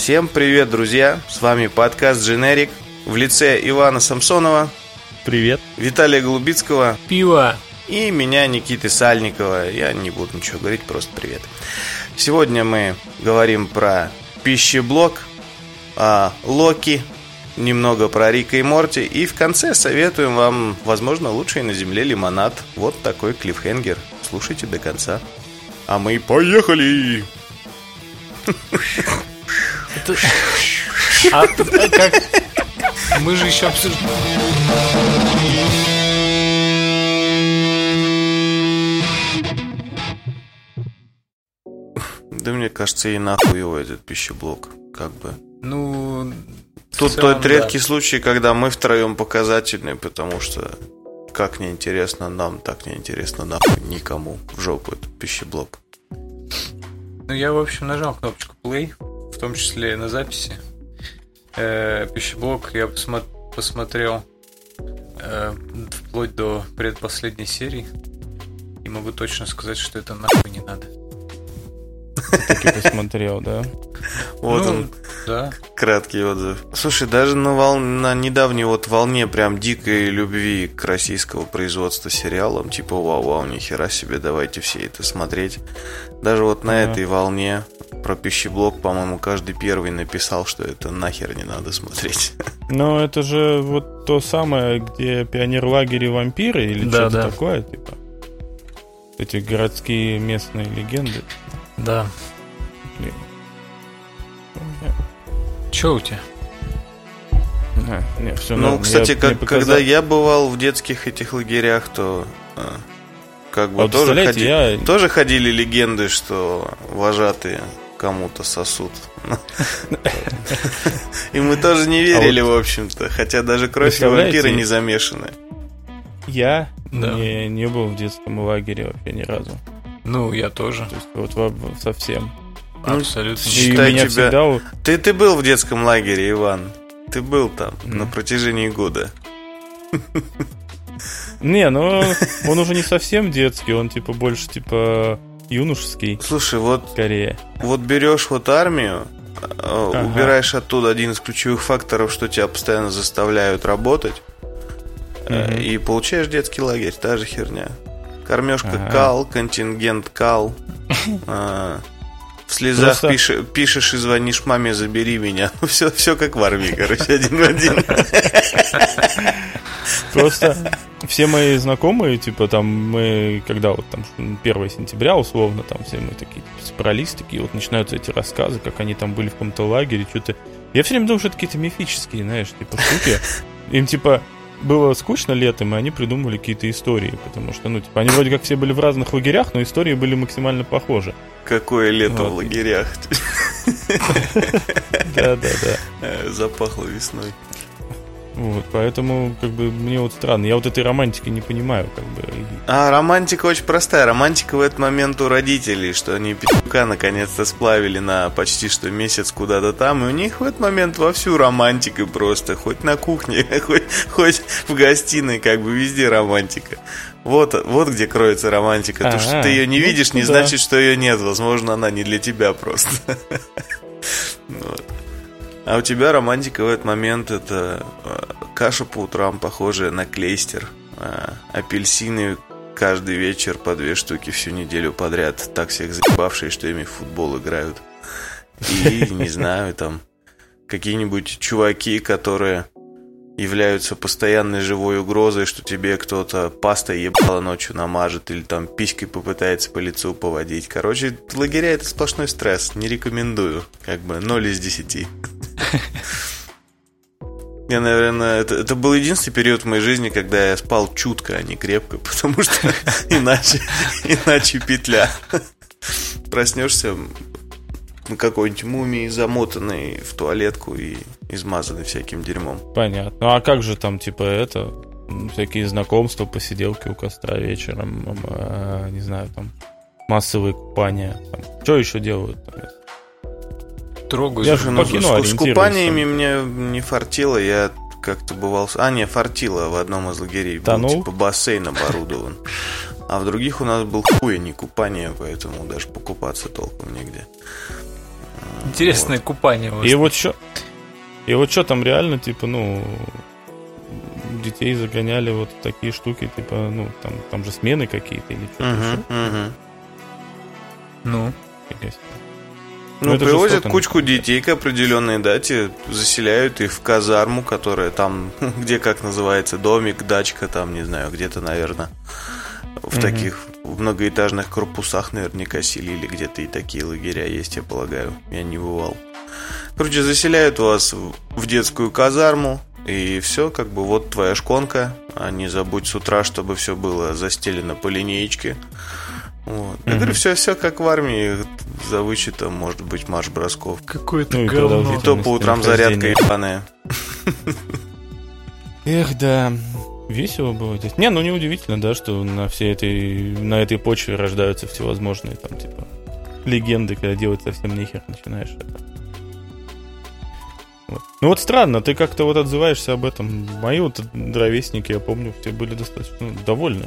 Всем привет, друзья! С вами подкаст «Дженерик» в лице Ивана Самсонова. Привет. Виталия Голубицкого. Пиво. И меня, Никиты Сальникова. Я не буду ничего говорить, просто привет. Сегодня мы говорим про пищеблок, о Локи, немного про Рика и Морти. И в конце советуем вам, возможно, лучший на земле лимонад. Вот такой клиффхенгер. Слушайте до конца. А мы поехали! Это... А, а как? Мы же еще обсуждаем. Да мне кажется, и нахуй его этот пищеблок. Как бы. Ну, Тут целом, тот да. редкий случай, когда мы втроем показательны, потому что как неинтересно нам, так неинтересно нахуй никому в жопу этот пищеблок. ну я, в общем, нажал кнопочку play, том числе и на записи. Э, пищеблок я посмо- посмотрел э, вплоть до предпоследней серии. И могу точно сказать, что это нахуй не надо. И посмотрел, да? Вот Ну, он, Да. краткий отзыв. Слушай, даже на, вол... на недавней вот волне прям дикой любви к российского производства сериалам, типа вау-вау, нихера себе, давайте все это смотреть. Даже вот на Ага. этой волне про пищеблок, по-моему, каждый первый написал, что это нахер не надо смотреть. Но это же вот то самое, где пионерлагерь и вампиры или Да, что-то да. такое, типа. Эти городские местные легенды. Да. Блин. Че у тебя? А, не, всё Ну, норм. кстати, Я- как, мне показал- когда я бывал в детских этих лагерях, то а, как бы А тоже, ходи- я- тоже ходили легенды, что вожатые кому-то сосут. И мы тоже не верили, в общем-то. Хотя даже кровь и вампиры не замешаны. Я не, не был в детском лагере вообще ни разу. Ну, я тоже. То есть вот во- во- совсем. Ну, Абсолютно. Считай меня тебя- всегда... Ты, ты был в детском лагере, Иван. Ты был там на протяжении года. Не, ну он уже не совсем детский, он типа больше типа юношеский, Слушай, вот скорее. Вот берешь вот армию, э, Ага. убираешь оттуда один из ключевых факторов, что тебя постоянно заставляют работать, Мгм. и получаешь детский лагерь, та же херня. Кормежка Ага. кал, контингент кал. В слезах Просто- пиши- пишешь и звонишь маме, забери меня. Ну, все, все как в армии, короче, один в один. Просто все мои знакомые, типа там мы, когда вот там 1 сентября условно, там все мы такие собрались, такие вот начинаются эти рассказы, как они там были в каком-то лагере, что-то. Я все время думал, что это какие-то мифические, знаешь, типа штуки. Им типа было скучно летом, и они придумывали какие-то истории, потому что, ну, типа, они вроде как все были в разных лагерях, но истории были максимально похожи. Какое лето Вот. в лагерях. Да-да-да. Э, Запахло весной. Вот, поэтому, как бы, мне вот странно. Я вот этой романтики не понимаю, как бы. А романтика очень простая. Романтика в этот момент у родителей, что они петуха наконец-то сплавили на почти что месяц куда-то там, и у них в этот момент вовсю романтика просто. Хоть на кухне, хоть, хоть в гостиной, как бы везде романтика. Вот, вот где кроется романтика. То, что ты ее не Ну, видишь, не да. значит, что ее нет. Возможно, она не для тебя просто. Вот. А у тебя романтика в этот момент это э, каша по утрам, похожая на клейстер, э, апельсины каждый вечер по две штуки всю неделю подряд, так всех заебавшие, что ими в футбол играют. И, не знаю, там какие-нибудь чуваки, которые являются постоянной живой угрозой, что тебе кто-то пастой ебало ночью намажет или там писькой попытается по лицу поводить. Короче, лагеря это сплошной стресс, не рекомендую. Как бы 0 из 10. Я, наверное, это, это был единственный период в моей жизни, когда я спал чутко, а не крепко, потому что иначе, иначе петля. Проснешься на какой-нибудь мумии, замотанной в туалетку и измазанной всяким дерьмом. Понятно. А как же там, типа, это, всякие знакомства, посиделки у костра вечером, а, не знаю, там, массовые купания. Что еще делают? там? Трогаю. Я же Ну, по с- кино с, с купаниями мне не фартило, я как-то бывал... А, не, фартило в одном из лагерей. Был, Тонул? типа бассейн оборудован. А в других у нас был хуй, не купание, поэтому даже покупаться толком негде. Интересное вот. купание. И вот что... И вот что там реально, типа, ну, детей загоняли вот такие штуки, типа, ну, там, там же смены какие-то или что-то uh-huh, еще. Uh-huh. Ну. Ну, ну привозят кучку детей к определенной дате, заселяют их в казарму, которая там, где, как называется, домик, дачка, там, не знаю, где-то, наверное, в угу. таких в многоэтажных корпусах наверняка селили, где-то и такие лагеря есть, я полагаю. Я не бывал. Короче, заселяют вас в детскую казарму, и все, как бы вот твоя шконка. А не забудь с утра, чтобы все было застелено по линеечке. Вот. Я говорю, все, все как в армии, за вычетом, может быть, марш бросков. Какое-то ну, говно. И то по утрам зарядка ебаная. Эх, да. Весело было здесь. Не, ну неудивительно, да, что на всей этой, на этой почве рождаются всевозможные там, типа, легенды, когда делать совсем нехер начинаешь. Вот. Ну вот странно, ты как-то вот отзываешься об этом. Мои вот ровесники, я помню, все были достаточно ну, довольны.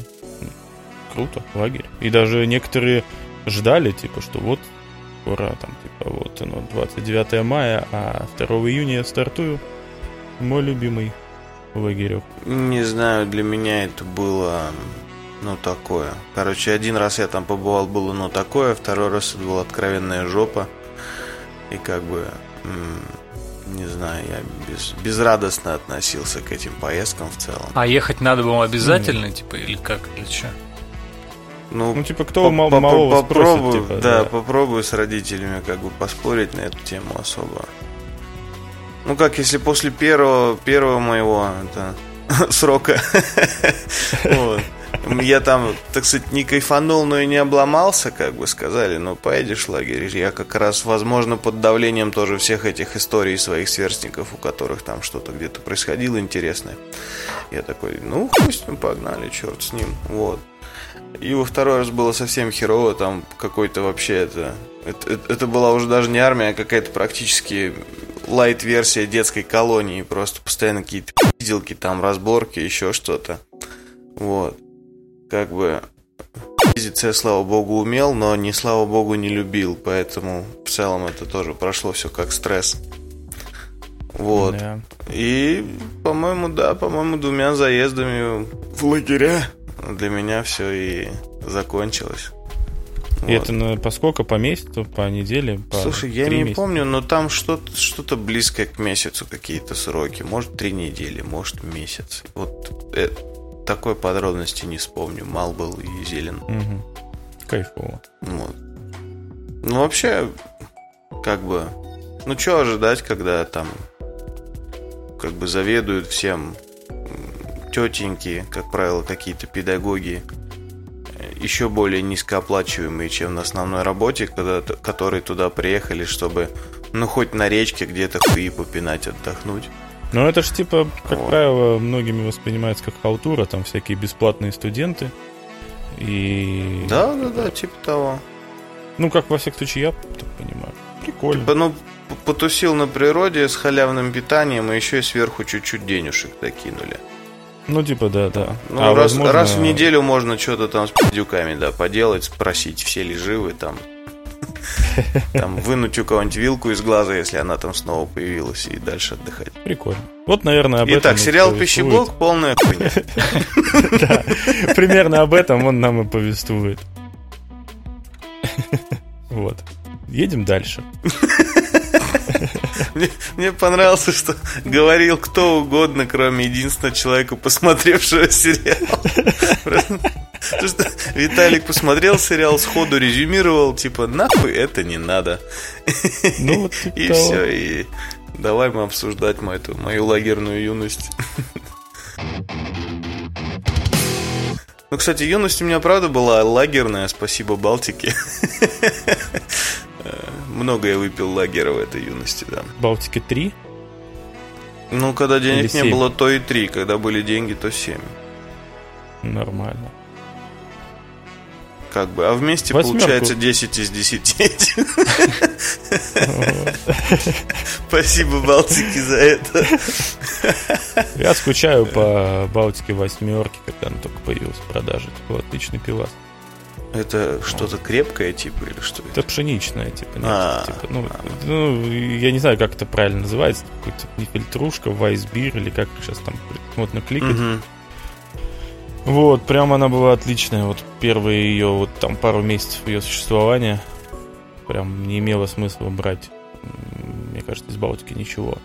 Круто, лагерь. И даже некоторые ждали, типа, что вот скоро там, типа, вот оно, 29 мая, а 2 июня я стартую. Мой любимый лагерек. Не знаю, для меня это было, ну, такое. Короче, один раз я там побывал, было, ну, такое, второй раз это была откровенная жопа. И как бы не знаю, я без, безрадостно относился к этим поездкам в целом. А ехать надо было обязательно, mm. типа, или как, или что? Ну, ну, типа, кто по малого попробую, спросит, типа, да, да, попробую с родителями как бы поспорить на эту тему особо. Ну, как если после первого, первого моего это, срока я там, так сказать, не кайфанул, но и не обломался, как бы сказали, ну, поедешь в лагерь. Я как раз, возможно, под давлением тоже всех этих историй своих сверстников, у которых там что-то где-то происходило интересное. Я такой, ну, пусть мы погнали, черт с ним, вот. И во второй раз было совсем херово, там какой-то вообще это, это... Это была уже даже не армия, а какая-то практически лайт-версия детской колонии. Просто постоянно какие-то пизделки, там разборки, еще что-то. Вот как бы физиция, слава богу, умел, но не слава богу не любил, поэтому в целом это тоже прошло все как стресс. Вот. Да. И, по-моему, да, по-моему, двумя заездами в лагеря для меня все и закончилось. И вот. это на, по сколько? По месяцу, по неделе? По Слушай, я не месяца? помню, но там что-то что близкое к месяцу какие-то сроки. Может, три недели, может, месяц. Вот это, такой подробности не вспомню. Мал был и зелен. Угу. Кайфово. Вот. Ну, вообще, как бы... Ну, что ожидать, когда там как бы заведуют всем тетеньки, как правило, какие-то педагоги, еще более низкооплачиваемые, чем на основной работе, когда, которые туда приехали, чтобы, ну, хоть на речке где-то хуи попинать, отдохнуть. Ну, это же, типа, как вот. правило, многими воспринимается как халтура, там всякие бесплатные студенты. И... Да, да, да, типа того. Ну, как во всяком случае, я так понимаю. Прикольно. Типа, ну, потусил на природе с халявным питанием, и еще и сверху чуть-чуть денежек докинули. Ну, типа, да, да. Ну, а раз, возможно... раз в неделю можно что-то там с пиздюками, да, поделать, спросить, все ли живы там. Там вынуть у кого-нибудь вилку из глаза, если она там снова появилась, и дальше отдыхать. Прикольно. Вот, наверное, об Итак, этом... Итак, сериал «Пищеблок» полная хуйня. Да, примерно об этом он нам и повествует. Вот. Едем дальше. Мне, мне понравилось, что говорил кто угодно, кроме единственного человека, посмотревшего сериал. Потому что Виталик посмотрел сериал, сходу резюмировал, типа, нахуй это не надо. Ну, вот типа и того. все, и давай мы обсуждать мою, эту, мою лагерную юность. Ну, кстати, юность у меня правда была лагерная, спасибо Балтике. Много я выпил лагера в этой юности, да. Балтики 3? Ну, когда денег не было, то и 3. Когда были деньги, то 7. Нормально. Как бы, а вместе Восьмерку. получается 10 из 10. Спасибо Балтике за это. Я скучаю по Балтике восьмерке, когда она только появилась в продаже. Это был отличный пивас. Это что-то крепкое, типа, или что Это пшеничное, типа, нечто, А, типа, ну, ну, я не знаю, как это правильно называется, какой-то не фильтрушка, вайсбир, или как сейчас там модно кликать. Мгм. Вот, прям она была отличная. Вот первые ее, вот там пару месяцев ее существования, прям не имело смысла брать, мне кажется, из Балтики ничего.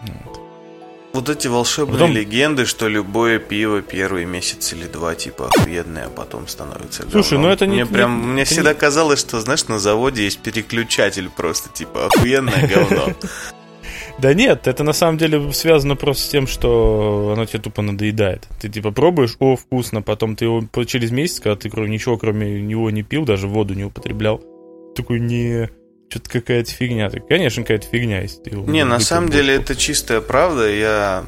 Вот. Вот эти волшебные Потом- легенды, что любое пиво первый месяц или два типа охуенное, а потом становится Слушай, говном. ну это не- Мне прям, не- мне это всегда не- казалось, что, знаешь, на заводе есть переключатель просто, типа, охуенное говно. Да нет, это на самом деле связано просто с тем, что оно тебе тупо надоедает. Ты типа пробуешь, о, вкусно, потом ты его через месяц, когда ты ничего кроме него не пил, даже воду не употреблял, такой, не, что-то какая-то фигня. Конечно, какая-то фигня, если ты его Не, на самом деле это чистая правда. Я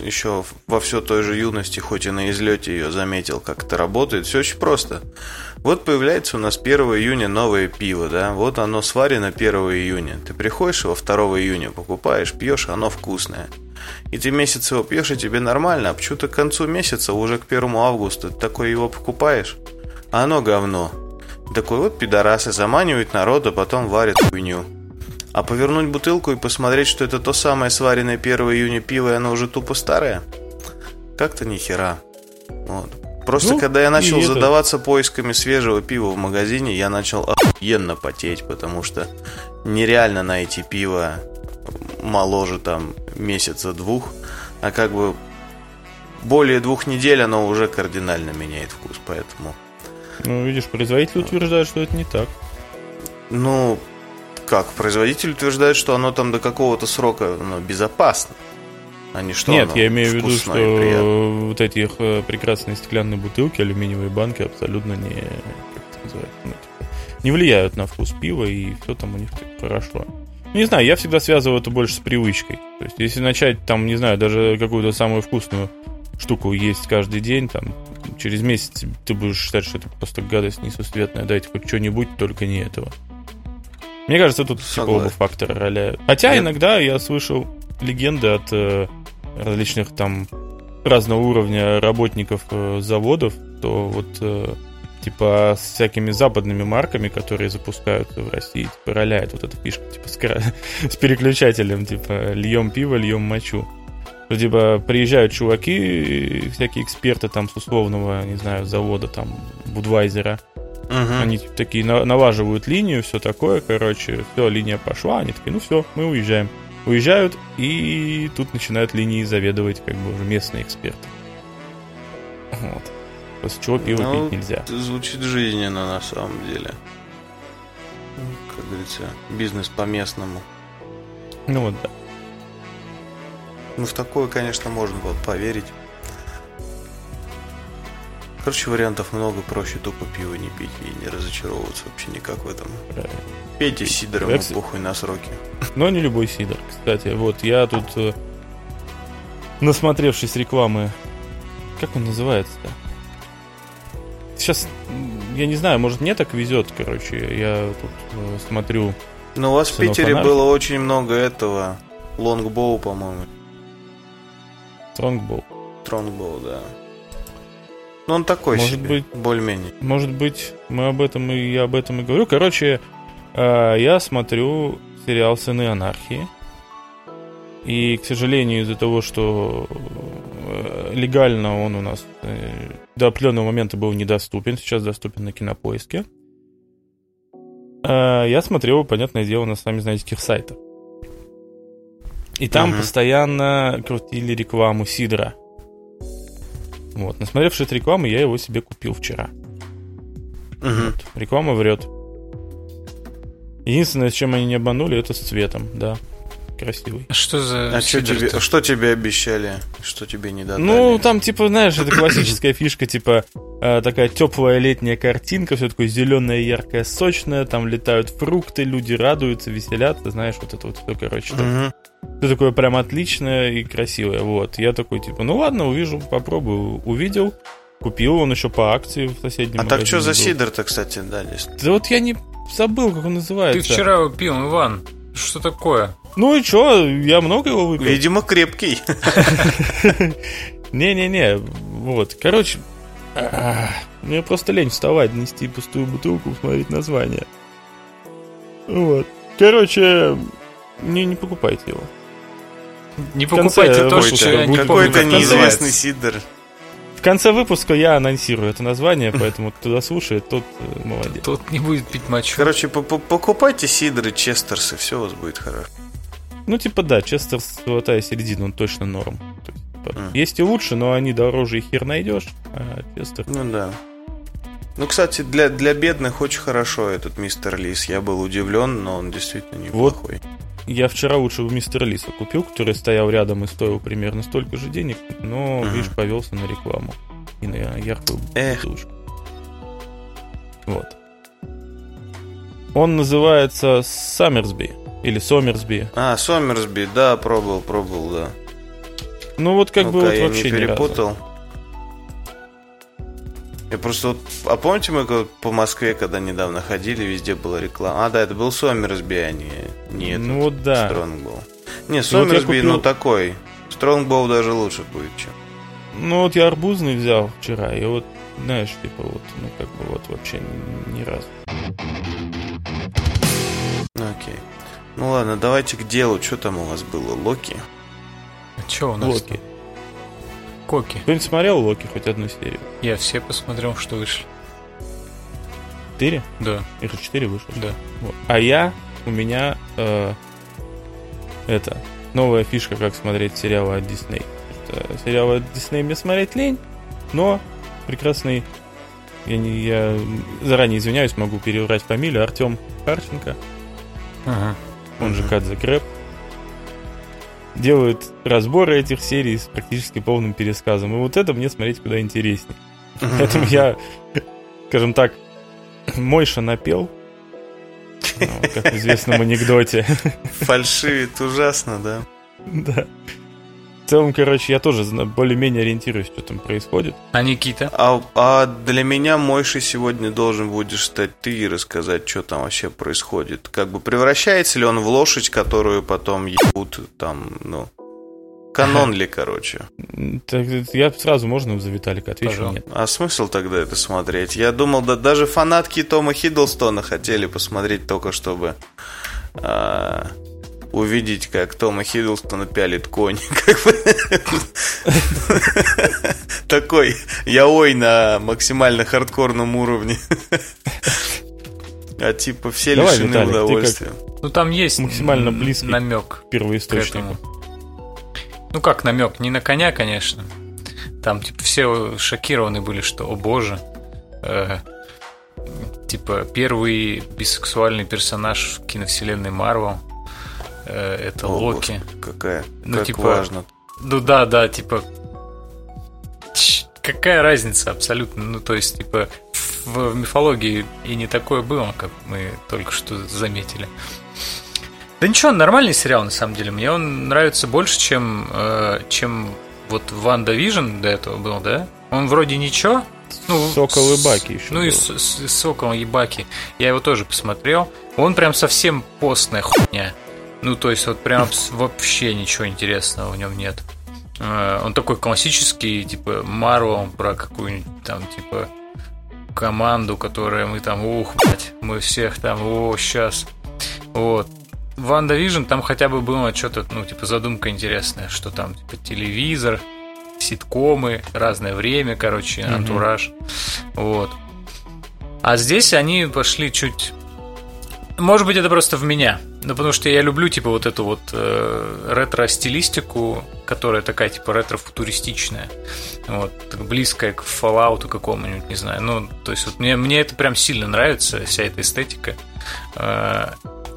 еще во все той же юности, хоть и на излете ее заметил, как это работает. Все очень просто. Вот появляется у нас 1 июня новое пиво, да? Вот оно сварено 1 июня. Ты приходишь его 2 июня, покупаешь, пьешь, оно вкусное. И ты месяц его пьешь, и тебе нормально, а почему-то к концу месяца, уже к 1 августа, ты такой его покупаешь, а оно говно. Такой вот пидорасы заманивают народ, а потом варят хуйню. А повернуть бутылку и посмотреть, что это то самое сваренное 1 июня пиво, и оно уже тупо старое? Как-то ни хера. Вот. Просто Ну, когда я начал и это- задаваться поисками свежего пива в магазине, я начал охуенно потеть, потому что нереально найти пиво моложе там месяца двух, а как бы более двух недель оно уже кардинально меняет вкус, поэтому... Ну, видишь, производитель утверждает, что это не так. Ну, как, производитель утверждает, что оно там до какого-то срока ну, безопасно. А не что Нет, я имею в виду, что вот эти их э, прекрасные стеклянные бутылки, алюминиевые банки абсолютно не, как это называется, ну, типа, не влияют на вкус пива, и все там у них типа, хорошо. Ну, Не знаю, я всегда связываю это больше с привычкой. То есть, если начать, там, не знаю, даже какую-то самую вкусную штуку есть каждый день, там, через месяц ты будешь считать, что это просто гадость несусветная, дайте хоть что-нибудь, только не этого. Мне кажется, тут Согласен. оба фактора роляют. Хотя Я- иногда я слышал легенды от э, различных там разного уровня работников э, заводов, то вот э, типа с всякими западными марками, которые запускаются в России, типа роляет вот эта фишка, типа с, с переключателем, типа льем пиво, льем мочу. Что, типа приезжают чуваки, всякие эксперты там с условного, не знаю, завода там Будвайзера, Мгм. они типа, такие на- налаживают линию, все такое, короче, все, линия пошла, они такие, ну все, мы уезжаем. Уезжают, и тут начинают линии заведовать как бы уже местные эксперты. Вот. После чего пиво Ну, пить нельзя. Звучит жизненно на самом деле. Ну, Как говорится, бизнес по-местному. Ну вот, да. Ну, в такое, конечно, можно было поверить. Короче, вариантов много, проще тупо пиво не пить и не разочаровываться вообще никак в этом. правильно. Пейте и кстати- похуй на сроки. Но не любой сидор, кстати. Вот, я тут, э, насмотревшись рекламы, как он называется-то? Сейчас, я не знаю, может мне так везет, короче, я тут э, смотрю Но у вас в Питере анархии. было очень много этого. Лонгбоу, по-моему. Стронгбол. Тронгбоу, да. Ну, он такой Может себе, быть. более-менее. Может быть, мы об этом и я об этом и говорю. Короче, э, я смотрю сериал Сыны анархии. И, к сожалению, из-за того, что э, легально он у нас э, до определенного момента был недоступен, сейчас доступен на кинопоиске. э, Я смотрел, понятное дело, на сами знаете, каких сайтах. И там Мгм. постоянно крутили рекламу Сидора. Вот, насмотревшись от рекламы, я его себе купил вчера. Мгм. Вот. Реклама врет. Единственное, с чем они не обманули, это с цветом, да. Красивый. Что за А что тебе, что тебе обещали? Что тебе не додали? Ну, там, типа, знаешь, это классическая фишка, типа, э, такая теплая летняя картинка, все такое зеленое, яркое, сочное, там летают фрукты, люди радуются, веселятся, знаешь, вот это вот все, короче. Мгм. Все такое прям отличное и красивое, вот. Я такой, типа, ну ладно, увижу, попробую. Увидел, купил, он еще по акции в соседнем А так что за сидр-то, кстати, дали? Да вот я не забыл, как он называется. Ты вчера его пил, Иван. Что такое? Ну и чё, я много его выпил. Видимо, крепкий. Не-не-не, вот, короче, Мне просто лень вставать, нести пустую бутылку, смотреть название. Вот. Короче, не, не покупайте его. Не покупайте то, что я не Какой-то неизвестный сидр. В конце выпуска я анонсирую это название, поэтому кто дослушает, тот э, молодец. Тот не будет пить мочу. Короче, покупайте сидры, честерсы, все у вас будет хорошо. Ну, типа, да, Честерс золотая середина, он точно норм. То есть, типа, mm. Есть и лучше, но они дороже и хер найдешь, а Честер... Ну да. Ну, кстати, для, для бедных очень хорошо этот мистер Лис. Я был удивлен, но он действительно неплохой. Вот я вчера лучше у мистера Лиса купил, который стоял рядом и стоил примерно столько же денег, но, uh-huh. видишь, повелся на рекламу и на яркую Эх. Вот. Он называется Саммерсби. Или Сомерсби. А, Сомерсби, да, пробовал, пробовал, да. Ну вот как ну бы вот я вообще не перепутал. Я просто вот... А помните, мы по Москве, когда недавно ходили, везде была реклама. А, да, это был Сомерсби, а не, не этот ну, вот да. Стронгбол. Не, Сомерсби, ну, купил... ну такой. Стронгбол даже лучше будет, чем. Ну вот я арбузный взял вчера, и вот, знаешь, типа вот, ну как бы вот вообще ни, ни разу. Окей. Ну ладно, давайте к делу. Что там у вас было? Локи? А что у нас? Локи. Там? Коки. Кто-нибудь смотрел Локи хоть одну серию? Я все посмотрел, что вышли. Четыре? Да. Их четыре вышло? Да. Вот. А я, у меня э, это новая фишка, как смотреть сериалы от Дисней. Сериалы от Дисней мне смотреть лень, но прекрасный я, не, я заранее извиняюсь, могу переврать фамилию. Артем Харченко. Ага. Он же Кадзе Крэп делают разборы этих серий с практически полным пересказом. И вот это мне смотреть куда интереснее. Поэтому я, скажем так, Мойша напел, ну, как в известном анекдоте. Фальшивит ужасно, да? Да целом, короче, я тоже более-менее ориентируюсь, что там происходит. А Никита? А, а для меня Мойши сегодня должен будешь стать ты и рассказать, что там вообще происходит. Как бы превращается ли он в лошадь, которую потом ебут там, ну... Канон ли, короче? Так, я сразу можно за Виталика отвечу? Нет. А смысл тогда это смотреть? Я думал, да даже фанатки Тома Хиддлстона хотели посмотреть только чтобы а, увидеть, как Тома Хиддлстона пялит конь. Такой яой на максимально хардкорном уровне. А типа все Давай, лишены Виталик, удовольствия. Ну там есть максимально близкий намек первоисточнику. Ну как намек? Не на коня, конечно. Там типа все шокированы были, что, о боже, э, типа первый бисексуальный персонаж в киновселенной Марвел. Э, это О, Локи. Господи, какая, ну, как типа, важно. Ну да, да, типа какая разница абсолютно? Ну, то есть, типа, в мифологии и не такое было, как мы только что заметили. Да ничего, нормальный сериал, на самом деле. Мне он нравится больше, чем, э, чем вот WandaVision до этого был, да? Он вроде ничего. Ну, Сокол и Баки еще. Ну был. и с, с, Сокол и Баки. Я его тоже посмотрел. Он прям совсем постная хуйня. Ну, то есть, вот прям вообще ничего интересного в нем нет. Э, он такой классический, типа, Марвел про какую-нибудь там, типа, команду, которая мы там, ух, блядь, мы всех там, о, сейчас. Вот. WandaVision там хотя бы было что-то, ну, типа, задумка интересная, что там, типа, телевизор, ситкомы, разное время, короче, антураж. Вот. А здесь они пошли чуть может быть, это просто в меня. Ну, потому что я люблю, типа, вот эту вот э, ретро-стилистику, которая такая, типа, ретро-футуристичная. Вот, близкая к Fallout какому-нибудь, не знаю. Ну, то есть, вот мне, мне это прям сильно нравится, вся эта эстетика. Э,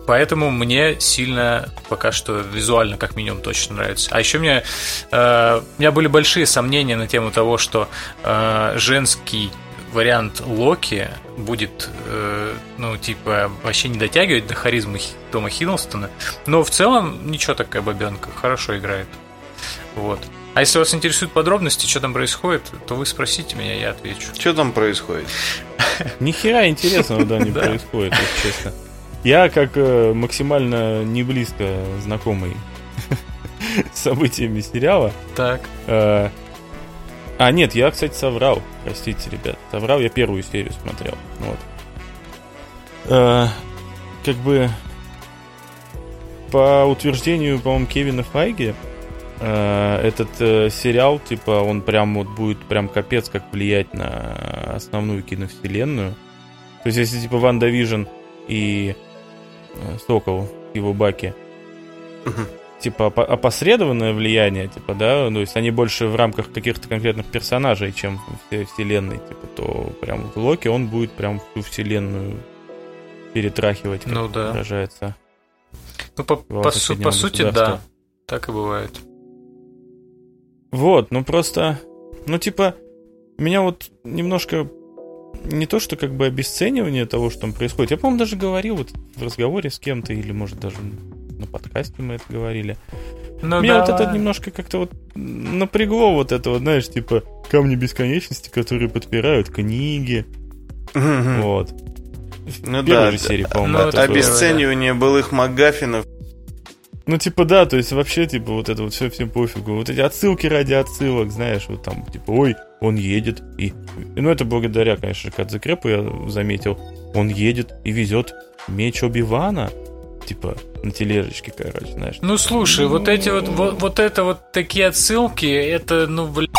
поэтому мне сильно пока что визуально, как минимум, точно нравится. А еще мне, э, у меня были большие сомнения на тему того, что э, женский вариант Локи будет, э, ну, типа, вообще не дотягивать до харизмы Тома Хиддлстона. Но в целом ничего такая бабенка, хорошо играет. Вот. А если вас интересуют подробности, что там происходит, то вы спросите меня, я отвечу. Что там происходит? Ни хера интересного, да, не происходит, если честно. Я, как э, максимально не близко знакомый с событиями сериала, так. А, нет, я, кстати, соврал. Простите, ребят. Соврал, я первую серию смотрел. Вот. Э, как бы по утверждению, по-моему, Кевина Файги, э, этот э, сериал, типа, он прям вот будет прям капец как влиять на основную киновселенную. То есть, если типа WandaVision и э, Сокол и его Баки, типа опосредованное влияние, типа, да, то есть они больше в рамках каких-то конкретных персонажей, чем в вселенной, типа, то прям в Локи он будет прям всю вселенную перетрахивать, как Ну да. выражается. Ну, по, по, су- по сути, да. Так и бывает. Вот, ну просто, ну типа, меня вот немножко не то, что как бы обесценивание того, что там происходит. Я, по-моему, даже говорил вот в разговоре с кем-то, или, может, даже на подкасте мы это говорили. Ну, Меня вот да. это немножко как-то вот напрягло вот это вот, знаешь, типа камни бесконечности, которые подпирают книги. Вот. Ну В первой да, же серии, по-моему, ну, это. Обесценивание былых Магафинов. Ну, типа, да, то есть вообще, типа, вот это вот все всем пофигу. Вот эти отсылки ради отсылок, знаешь, вот там, типа, ой, он едет и... Ну, это благодаря, конечно, Кадзекрепу я заметил. Он едет и везет меч Оби-Вана, типа, на тележечке, короче, знаешь. Ну, слушай, вот эти вот, вот, вот это вот такие отсылки, это, ну, блядь,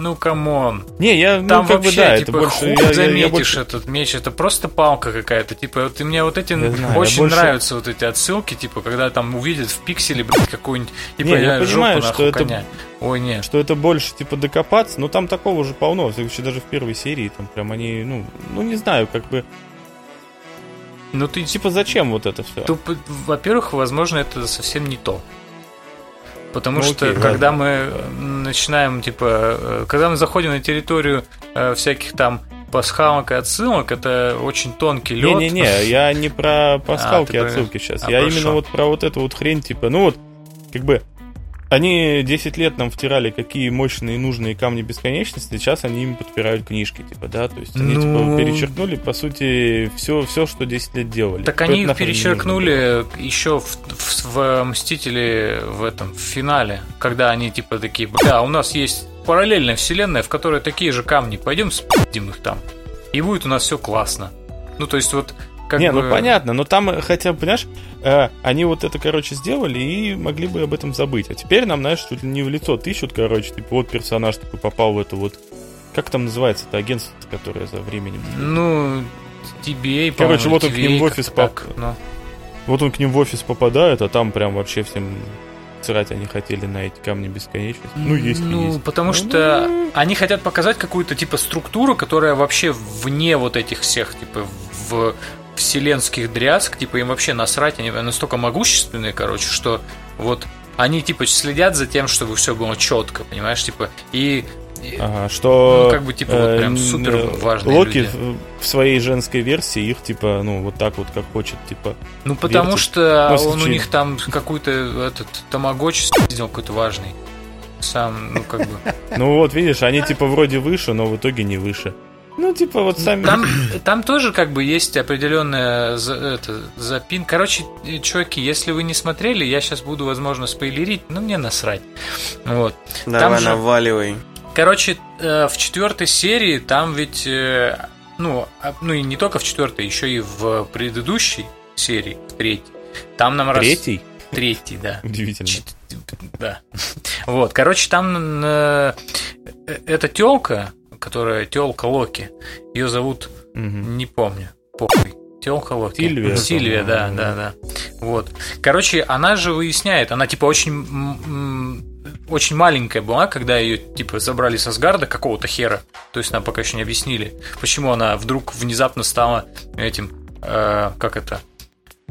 ну, камон. Не, я, ну, Там как бы, вообще, да, типа, это больше... хуй я- я- я заметишь больше- этот меч, это просто палка какая-то. Типа, вот и мне вот эти Я знаю, я очень больше- нравятся вот эти отсылки, типа, когда там увидят в пикселе, блядь, какую-нибудь, типа, Не, я я понимаю, жопу что нахуй это- коня. Ой, нет. что это больше, типа, докопаться, но там такого же полно, в всяком случае, даже в первой серии, там прям они, ну, ну, не знаю, как бы, Ну, ты, типа, зачем вот это все? Во-первых, возможно, это совсем не то. Потому Ну, что окей, когда мы э, начинаем, типа, э, когда мы заходим на территорию э, всяких там пасхалок и отсылок, это очень тонкий лед. Не-не-не, я не про пасхалки ты про- отсылки сейчас. а я про именно вот про вот эту вот хрень, типа, ну вот, как бы, они 10 лет нам втирали, какие мощные и нужные камни бесконечности, сейчас они им подпирают книжки, типа, да, то есть они, Ну- типа, перечеркнули, по сути, все, все, что 10 лет делали. Так Типа, они перечеркнули еще в, в, в Мстители в этом в финале, когда они типа такие, да, у нас есть параллельная вселенная, в которой такие же камни, пойдем спидим их там, и будет у нас все классно. Ну то есть вот как не, бы... ну понятно, но там э, хотя бы, понимаешь, э, они вот это, короче, сделали и могли бы об этом забыть. А теперь нам, знаешь, ли не в лицо тыщут, короче, типа, вот персонаж такой попал в эту вот... Как там называется это агентство, которое за временем... Ну, TBA, Короче, вот он к ним в офис поп- так, ну. Вот он к ним в офис попадает, а там прям вообще всем срать они хотели на эти камни бесконечности. Ну, есть и Ну, есть. потому что они хотят показать какую-то типа структуру, которая вообще вне вот этих всех, типа, в вселенских дрязг, типа, им вообще насрать, они настолько могущественные, короче, что вот они, типа, следят за тем, чтобы все было четко, понимаешь, типа, и Ага, что... Ну, как бы, типа, вот прям э, супер э, важные Локи люди. в, своей женской версии их, типа, ну, вот так вот, как хочет, типа... ну, потому вертят. что Ну, он у случае- них там какой-то этот тамагочи сделал какой-то важный. Сам, ну, как бы... Ну, вот, видишь, они, типа, вроде выше, но в итоге не выше. Ну, типа, вот сами... Там, там тоже как бы есть определенная за- это, запин. Короче, чуваки, если вы не смотрели, я сейчас буду, возможно, спойлерить, но мне насрать. Вот. Давай же- наваливай. Короче, э, в четвертой серии там ведь, э, ну, а- ну и не только в четвертой, еще и в предыдущей серии, в третьей. Там нам раз- Третий? Третий, да. Удивительно. Чет- Да. Вот, короче, там э, эта телка, которая телка Локи, ее зовут, Мгм. не помню, похуй. Телка Локи. Сильвия, Сильвия, да, да, да. Вот. Короче, она же выясняет, она типа очень очень маленькая была, когда ее типа забрали с Асгарда какого-то хера. То есть нам пока еще не объяснили, почему она вдруг внезапно стала этим, э, как это,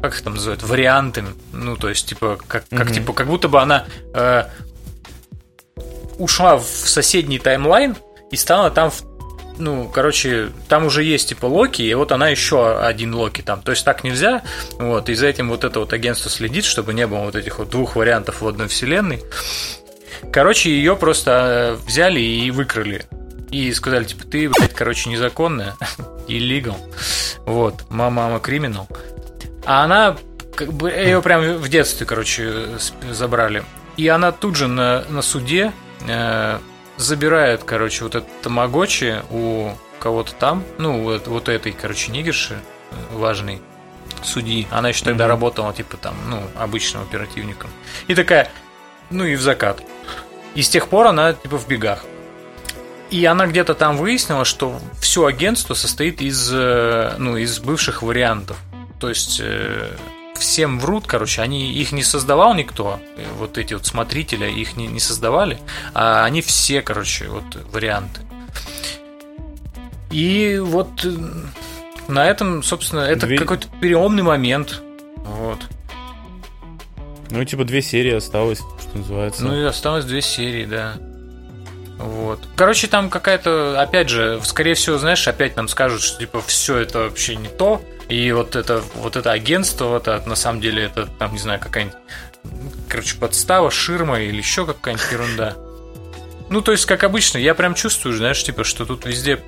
как их там называют, вариантами. Ну, то есть, типа, как, как, Мгм. типа, как будто бы она э, ушла в соседний таймлайн и стала там в ну, короче, там уже есть типа Локи, и вот она еще один Локи там. То есть так нельзя. Вот, и за этим вот это вот агентство следит, чтобы не было вот этих вот двух вариантов в одной вселенной. Короче, ее просто э, взяли и выкрали. И сказали, типа, ты, блядь, короче, незаконная, illegal. Вот, мама, мама, криминал. А она, как бы, ее прям в детстве, короче, забрали. И она тут же на, на суде, э, забирают, короче, вот этот тамагочи у кого-то там, ну, вот, вот этой, короче, нигерши э, важной судьи. Она еще тогда mm-hmm. работала, типа, там, ну, обычным оперативником. И такая, ну, и в закат. И с тех пор она, типа, в бегах. И она где-то там выяснила, что все агентство состоит из, э, ну, из бывших вариантов. То есть э, всем врут, короче, они их не создавал никто, э, вот эти вот смотрители их не, не создавали, а они все, короче, вот варианты. И вот на этом, собственно, это две... какой-то переломный момент. Вот. Ну, типа, две серии осталось, что называется. Ну, и осталось две серии, да. Вот. Короче, там какая-то, опять же, скорее всего, знаешь, опять нам скажут, что типа все это вообще не то. И вот это, вот это агентство, это на самом деле это, там, не знаю, какая-нибудь, короче, подстава, ширма или еще какая-нибудь ерунда. Ну, то есть, как обычно, я прям чувствую, знаешь, типа, что тут везде,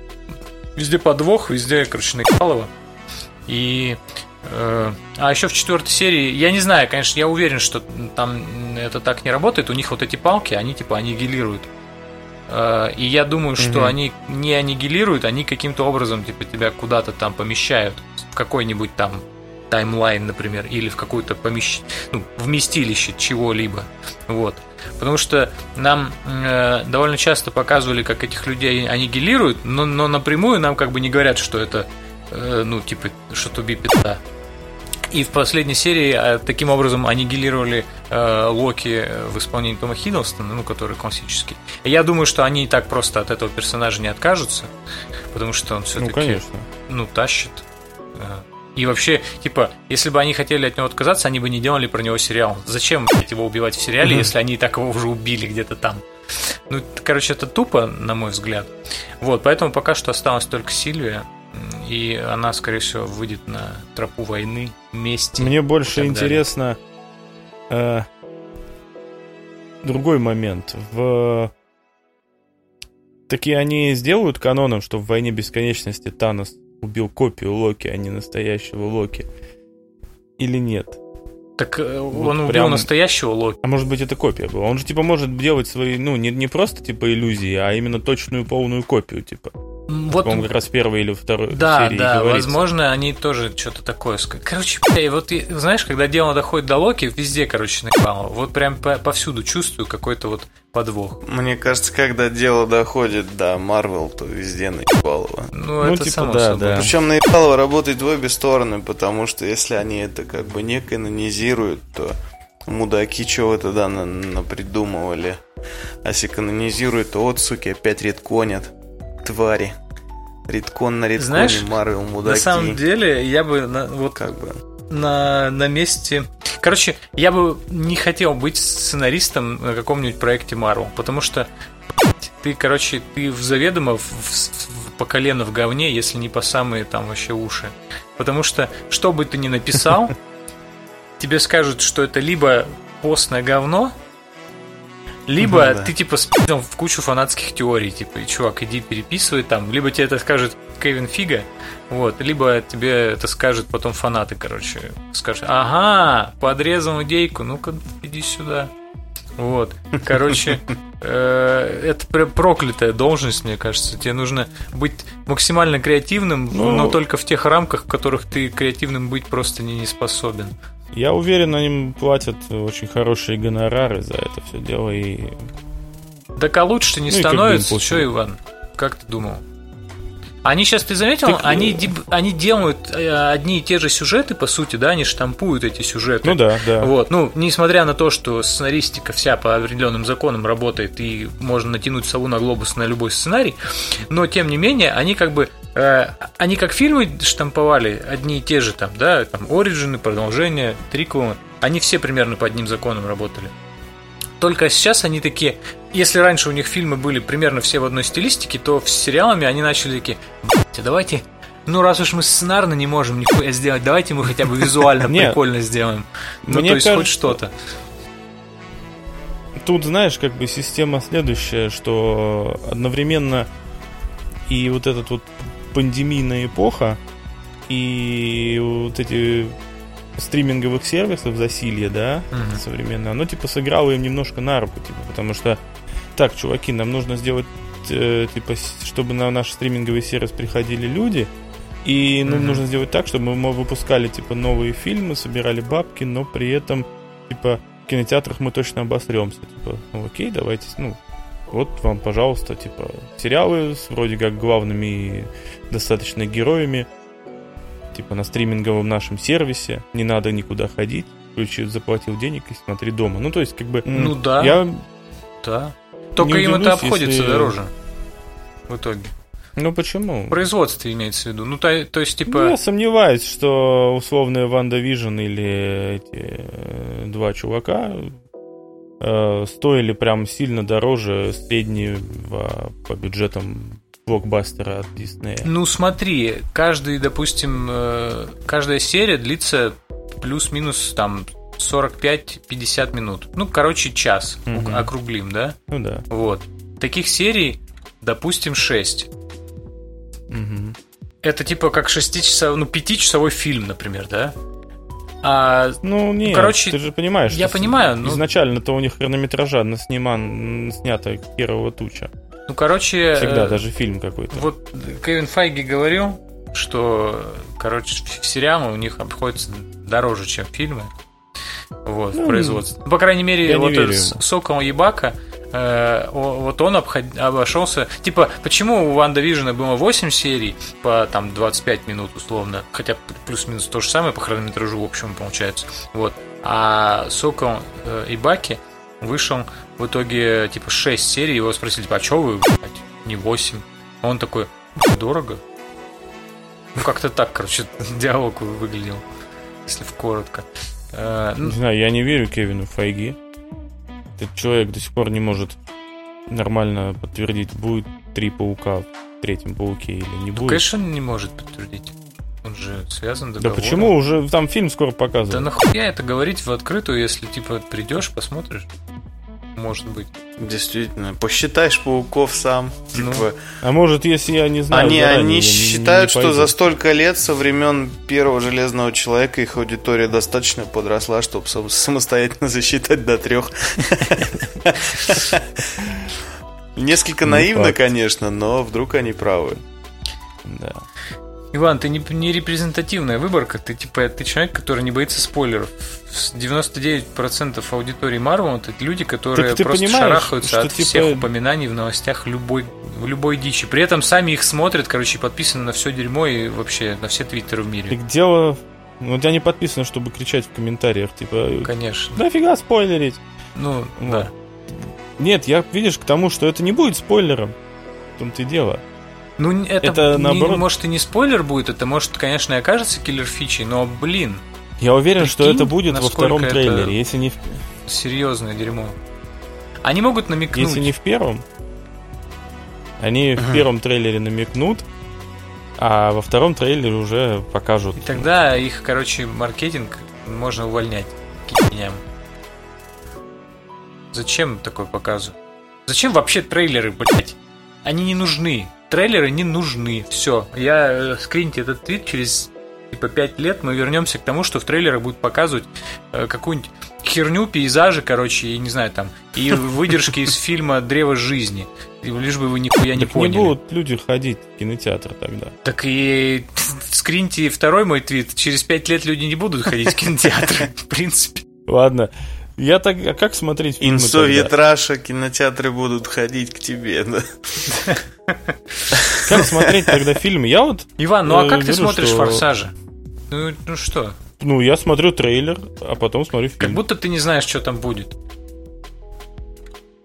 везде подвох, везде, короче, накалово. И э, а еще в четвертой серии, я не знаю, конечно, я уверен, что там это так не работает. У них вот эти палки, они типа аннигилируют и я думаю, что угу. они не аннигилируют, они каким-то образом типа тебя куда-то там помещают в какой-нибудь там таймлайн, например, или в какое-то помещ... ну, вместилище чего-либо. Вот. Потому что нам э, довольно часто показывали, как этих людей аннигилируют, но, но напрямую нам как бы не говорят, что это, э, ну, типа, что туби пизда. И в последней серии э, таким образом аннигилировали э, Локи в исполнении Тома Хиддлстона, ну, который классический. И я думаю, что они и так просто от этого персонажа не откажутся, потому что он все-таки, ну, конечно. ну, тащит. Э. И вообще, типа, если бы они хотели от него отказаться, они бы не делали про него сериал. Зачем блядь, его убивать в сериале, mm-hmm. если они и так его уже убили где-то там? Ну, короче, это тупо, на мой взгляд. Вот, поэтому пока что осталась только Сильвия и она, скорее всего, выйдет на тропу войны, мести. Мне больше интересно э, другой момент. В Такие они сделают каноном, что в «Войне бесконечности» Танос убил копию Локи, а не настоящего Локи? Или нет? Так э, вот он убил прям... настоящего Локи. А может быть это копия была? Он же типа может делать свои, ну, не, не просто типа иллюзии, а именно точную полную копию, типа. Вот, по как раз первый или второй да, серии Да, да, возможно, они тоже что-то такое Короче, бля, вот знаешь, когда дело доходит до Локи, везде, короче, наебало. Вот прям повсюду чувствую какой-то вот подвох. Мне кажется, когда дело доходит до Марвел, то везде наебалово. Ну, ну это типа, само да, собой. Да. Причем наебалово работает в обе стороны, потому что если они это как бы не канонизируют, то мудаки чего тогда на, напридумывали. А если канонизируют, то вот, суки, опять редконят твари. Риткон на ритконе, Знаешь, Марвел, мудаки. На самом деле, я бы на, вот как бы на, на месте... Короче, я бы не хотел быть сценаристом на каком-нибудь проекте Марвел, потому что ты, короче, ты заведомо в, в, по колено в говне, если не по самые там вообще уши. Потому что, что бы ты ни написал, тебе скажут, что это либо постное говно, либо да. ты типа спидом в кучу фанатских теорий, типа, чувак, иди переписывай там, либо тебе это скажет Кевин Фига, вот, либо тебе это скажут потом фанаты, короче, скажут, ага, подрезал идейку, ну-ка, иди сюда. Вот, короче, э, это проклятая должность, мне кажется. Тебе нужно быть максимально креативным, ну, но только в тех рамках, в которых ты креативным быть просто не способен. Я уверен, они платят очень хорошие гонорары за это все дело и. Так а лучше не ну, становится. Что, Иван? Как ты думал? Они сейчас, ты заметил, так, они, э, они делают э, одни и те же сюжеты, по сути, да, они штампуют эти сюжеты. Ну да, да. Вот, ну, несмотря на то, что сценаристика вся по определенным законам работает, и можно натянуть сову на глобус на любой сценарий, но, тем не менее, они как бы Э, они как фильмы штамповали одни и те же там, да, там Ориджины, продолжения, триквелы, они все примерно по одним законам работали. Только сейчас они такие, если раньше у них фильмы были примерно все в одной стилистике, то с сериалами они начали такие, а давайте ну, раз уж мы сценарно не можем нихуя сделать, давайте мы хотя бы визуально прикольно сделаем. Ну, то есть хоть что-то. Тут, знаешь, как бы система следующая, что одновременно и вот этот вот пандемийная эпоха, и вот эти стриминговых сервисов засилье, да, uh-huh. современное, оно типа сыграло им немножко на руку, типа, потому что так, чуваки, нам нужно сделать, э, типа, чтобы на наш стриминговый сервис приходили люди, и ну, mm-hmm. нужно сделать так, чтобы мы выпускали, типа, новые фильмы, собирали бабки, но при этом, типа, в кинотеатрах мы точно обосремся. Типа, ну окей, давайте, ну, вот вам, пожалуйста, типа, сериалы с вроде как главными достаточно героями, типа, на стриминговом нашем сервисе, не надо никуда ходить, включи, заплатил денег и смотри дома. Ну, то есть, как бы... Ну, да. Я... Да. Только им это обходится если... дороже. В итоге. Ну почему? Производство имеется в виду. Ну, то, то есть, типа. Ну, я сомневаюсь, что условные WandaVision или эти э, два чувака э, стоили прям сильно дороже среднего по бюджетам блокбастера от Диснея. Ну смотри, каждый, допустим, э, каждая серия длится плюс-минус там 45-50 минут. Ну, короче, час угу. округлим, да? Ну да. Вот. Таких серий, допустим, 6. Угу. Это типа как 6-часовой, ну, 5-часовой фильм, например, да? А, ну, нет, короче, ты же понимаешь, я понимаю, но... изначально-то у них хронометража сниман, снято первого туча. Ну, короче... Всегда, э, даже фильм какой-то. Вот Кевин Файги говорил, что, короче, сериалы у них обходятся дороже, чем фильмы. Вот, ну, в производстве. Ну, по крайней мере, вот этот Сокол Ебака, э, вот он обход... обошелся. Типа, почему у Ванда Вижена было 8 серий по там 25 минут условно, хотя плюс-минус то же самое по хронометражу, в общем, получается. Вот. А Сокол э, Ибаки вышел в итоге типа 6 серий, его спросили, типа, а что вы, блядь, не 8? А он такой, дорого. Ну, как-то так, короче, диалог выглядел, если в коротко. Э, не знаю, я не верю Кевину Файги. Этот человек до сих пор не может нормально подтвердить, будет три паука в третьем пауке или не будет. Ну, конечно, он не может подтвердить. Он же связан договором. Да почему? Уже там фильм скоро показывают. Да нахуя это говорить в открытую, если типа придешь, посмотришь? может быть. Действительно, посчитаешь пауков сам. Ну, типа, а может, если я не знаю. Они, заранее, они считают, не, не что за столько лет со времен первого железного человека их аудитория достаточно подросла, чтобы самостоятельно засчитать до трех. Несколько наивно, конечно, но вдруг они правы. Да. Иван, ты не, не репрезентативная выборка, ты типа ты человек, который не боится спойлеров. 99% аудитории Марвел это люди, которые так просто шарахаются от типа... всех упоминаний в новостях любой, в любой дичи. При этом сами их смотрят, короче, подписаны на все дерьмо и вообще на все твиттеры в мире. Так дело... Ну, тебя не подписано, чтобы кричать в комментариях, типа... Конечно. Нафига спойлерить? Ну, вот. да. Нет, я, видишь, к тому, что это не будет спойлером. В том-то и дело. Ну, это, это наоборот... может и не спойлер будет, это может, конечно, и окажется киллер фичей, но, блин. Я уверен, прикинь, что это будет во втором трейлере, если не в... Серьезное дерьмо. Они могут намекнуть. Если не в первом, они uh-huh. в первом трейлере намекнут, а во втором трейлере уже покажут. И тогда их, короче, маркетинг можно увольнять к Зачем такой показу? Зачем вообще трейлеры, блядь? Они не нужны трейлеры не нужны. Все. Я э, скриньте этот твит через типа 5 лет мы вернемся к тому, что в трейлерах будут показывать э, какую-нибудь херню, пейзажи, короче, и не знаю, там, и выдержки из фильма «Древо жизни». Лишь бы вы нихуя не так поняли. не будут люди ходить в кинотеатр тогда. Так и скриньте второй мой твит. Через 5 лет люди не будут ходить в кинотеатр, в принципе. Ладно. Я так, а как смотреть фильмы Инсовет Раша, кинотеатры будут ходить к тебе, да? Как смотреть тогда фильмы? Я вот... Иван, ну а как ты смотришь «Форсажи»? Ну, ну что? Ну, я смотрю трейлер, а потом смотрю фильм. Как будто ты не знаешь, что там будет.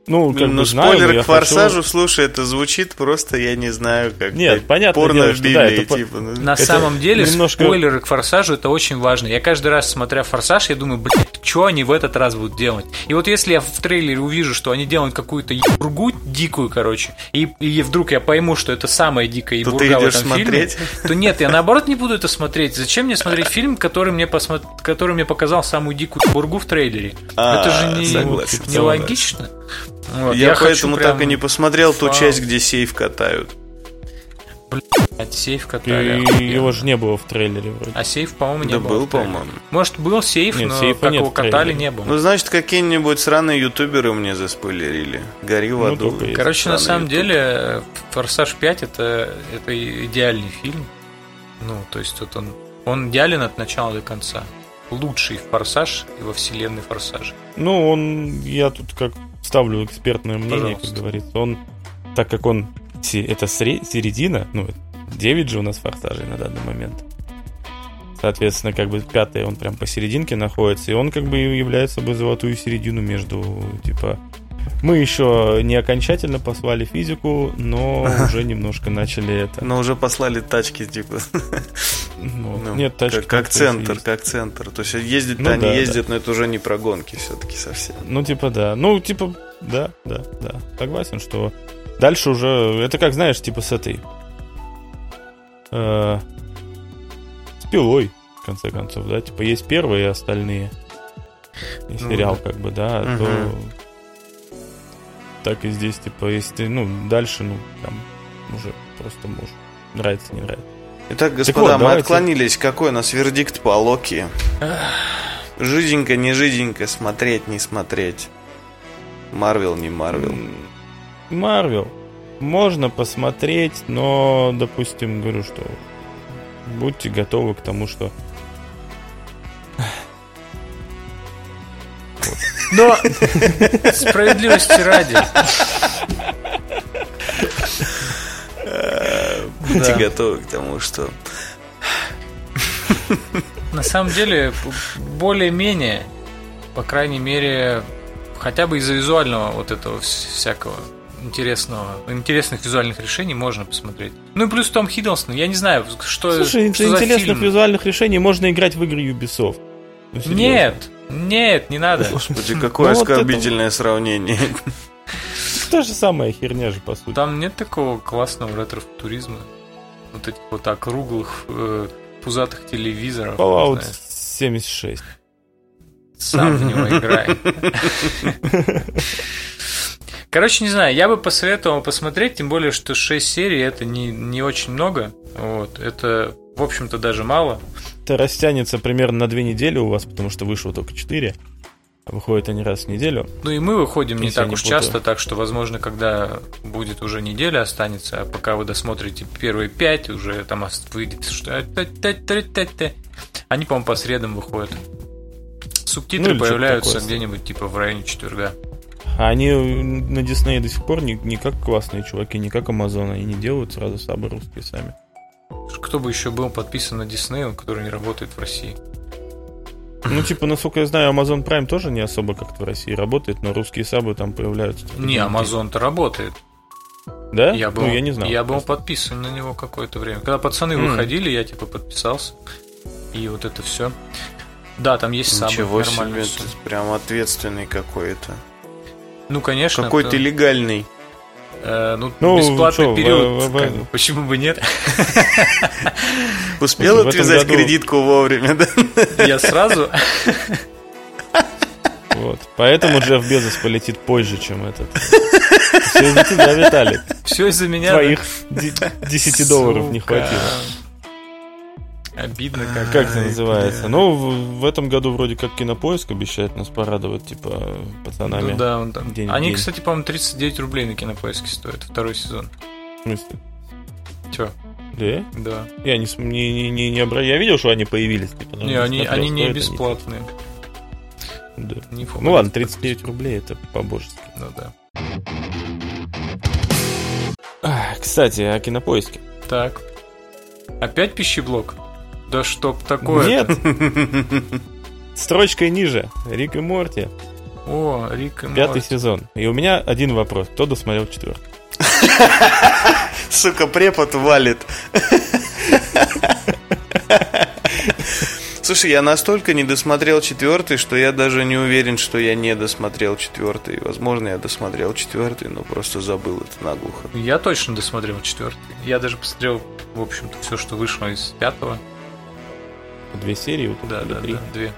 Ну, как ну, бы знаю, спойлер к форсажу, хочу... слушай, это звучит просто, я не знаю, как Нет, понятно порно дело, в Библии, да, это типа. Ну. На это самом деле, немножко... спойлеры к форсажу это очень важно. Я каждый раз, смотря форсаж, я думаю, блядь, что они в этот раз будут делать? И вот если я в трейлере увижу, что они делают какую-то ебургу дикую, короче, и, и вдруг я пойму, что это самая дикая ебурга в этом смотреть? фильме, то нет, я наоборот не буду это смотреть. Зачем мне смотреть фильм, который мне, посмо... который мне показал самую дикую ебургу в трейлере? А, это же не, согласен, не логично. Вот, я, я поэтому так и не посмотрел ту часть, где сейф катают. А сейф катали. И его же не было в трейлере вроде. А сейф, по-моему, не Да был, по-моему. Может, был сейф, Нет, но сейфа как нет его катали, не было. Ну, значит, какие-нибудь сраные ютуберы мне заспойлерили. Гори в Ну, аду. есть. Короче, на самом ютуб. деле, Форсаж 5 это, это идеальный фильм. Ну, то есть вот он, он идеален от начала до конца. Лучший Форсаж во вселенной Форсажа. Ну, он, я тут как ставлю экспертное мнение, Пожалуйста. как говорится. Он, так как он, это середина, ну, 9 же у нас форсажей на данный момент. Соответственно, как бы пятый он прям посерединке находится, и он как бы является собой золотую середину между, типа, мы еще не окончательно послали физику, но уже немножко начали это. Но уже послали тачки, типа. Ну, Ну, Нет, тачки как, как центр, есть. как центр. То есть ездить-то Ну они да, ездят, но это уже не про гонки все-таки совсем. Ну, типа, да. Ну, типа, да, да, да. Согласен, что дальше уже... Это как, знаешь, типа с этой... э, с пилой, в конце концов, да? Типа, есть первые и остальные. И Ну, сериал, как бы, да, то... Так и здесь, типа, если ты, ну, дальше, ну, там, уже просто можешь. Нравится, не нравится. Итак, господа, вот, мы давайте. отклонились. Какой у нас вердикт по Локи? Жиденько, не жиденько, смотреть, не смотреть. Марвел, не Марвел. Марвел. Можно посмотреть, но, допустим, говорю, что будьте готовы к тому, что Но справедливости ради. Будьте готовы к тому, что... На самом деле, более-менее, по крайней мере, хотя бы из-за визуального вот этого вс- всякого интересного, интересных визуальных решений можно посмотреть. Ну и плюс Том Хиддлстон, я не знаю, что, Слушай, что за интересных фильм. визуальных решений можно играть в игры Ubisoft. Ну, серьезно. Нет, нет, не надо. Господи, какое Ну, оскорбительное сравнение. Та же самая херня же, по сути. Там нет такого классного ретро-футуризма. Вот этих вот округлых э, пузатых телевизоров. Fallout знаю. 76. Сам в него играй. Короче, не знаю, я бы посоветовал посмотреть, тем более, что 6 серий это не, не очень много. Вот, это, в общем-то, даже мало. Это растянется примерно на две недели у вас, потому что вышло только 4. А выходят они раз в неделю. Ну и мы выходим не так не уж путаю. часто, так что, возможно, когда будет уже неделя останется, а пока вы досмотрите первые пять, уже там выйдет, что... Они, по-моему, по средам выходят. Ну, Субтитры что-то появляются где-нибудь типа в районе четверга. А они на Диснее до сих пор не, не как классные чуваки, не как Amazon. Они не делают сразу сабы русские сами. Кто бы еще был подписан на Дисней, который не работает в России? Ну, типа, насколько я знаю, Amazon Prime тоже не особо как-то в России работает, но русские сабы там появляются. Не, Amazon-то работает. Да? Я был, ну, я не знал. Я был просто. подписан на него какое-то время. Когда пацаны М. выходили, я типа подписался. И вот это все. Да, там есть сабы. Ничего себе, ты прям ответственный какой-то. Ну, конечно. Какой это- легальный. Э, ну, Ну, бесплатный чё, период. в- в- как почему бы нет? Успел отвязать кредитку вовремя, да? Я сразу. Вот. Поэтому Джефф Безос полетит позже, чем этот. Все из-за тебя, Виталик. Все из-за меня. Твоих да? де- 10 долларов не хватило. Обидно как. Как это называется? Ну, в, этом году вроде как кинопоиск обещает нас порадовать, типа, пацанами. Ну да, он там. День Они, день. кстати, по-моему, 39 рублей на кинопоиске стоят. Второй сезон. В смысле? Че? Да? Да. Я не, не, не, не, не обра- Я видел, что они появились. Типа, Не, они, смотрел, они не бесплатные. Да. Не помню. Ну ладно, 39 рублей это по-божески. Ну да. А, Кстати, о кинопоиске. Так. Опять пищеблок? Да чтоб такое. Нет! Строчкой ниже. Рик и Морти. О, Рик и Пятый Морти. сезон. И у меня один вопрос. Кто досмотрел четвертый? Сука, препод валит. Слушай, я настолько не досмотрел четвертый, что я даже не уверен, что я не досмотрел четвертый. Возможно, я досмотрел четвертый, но просто забыл это наглухо. Я точно досмотрел четвертый. Я даже посмотрел, в общем-то, все, что вышло из пятого. Две серии? вот Да, да, три? да, две.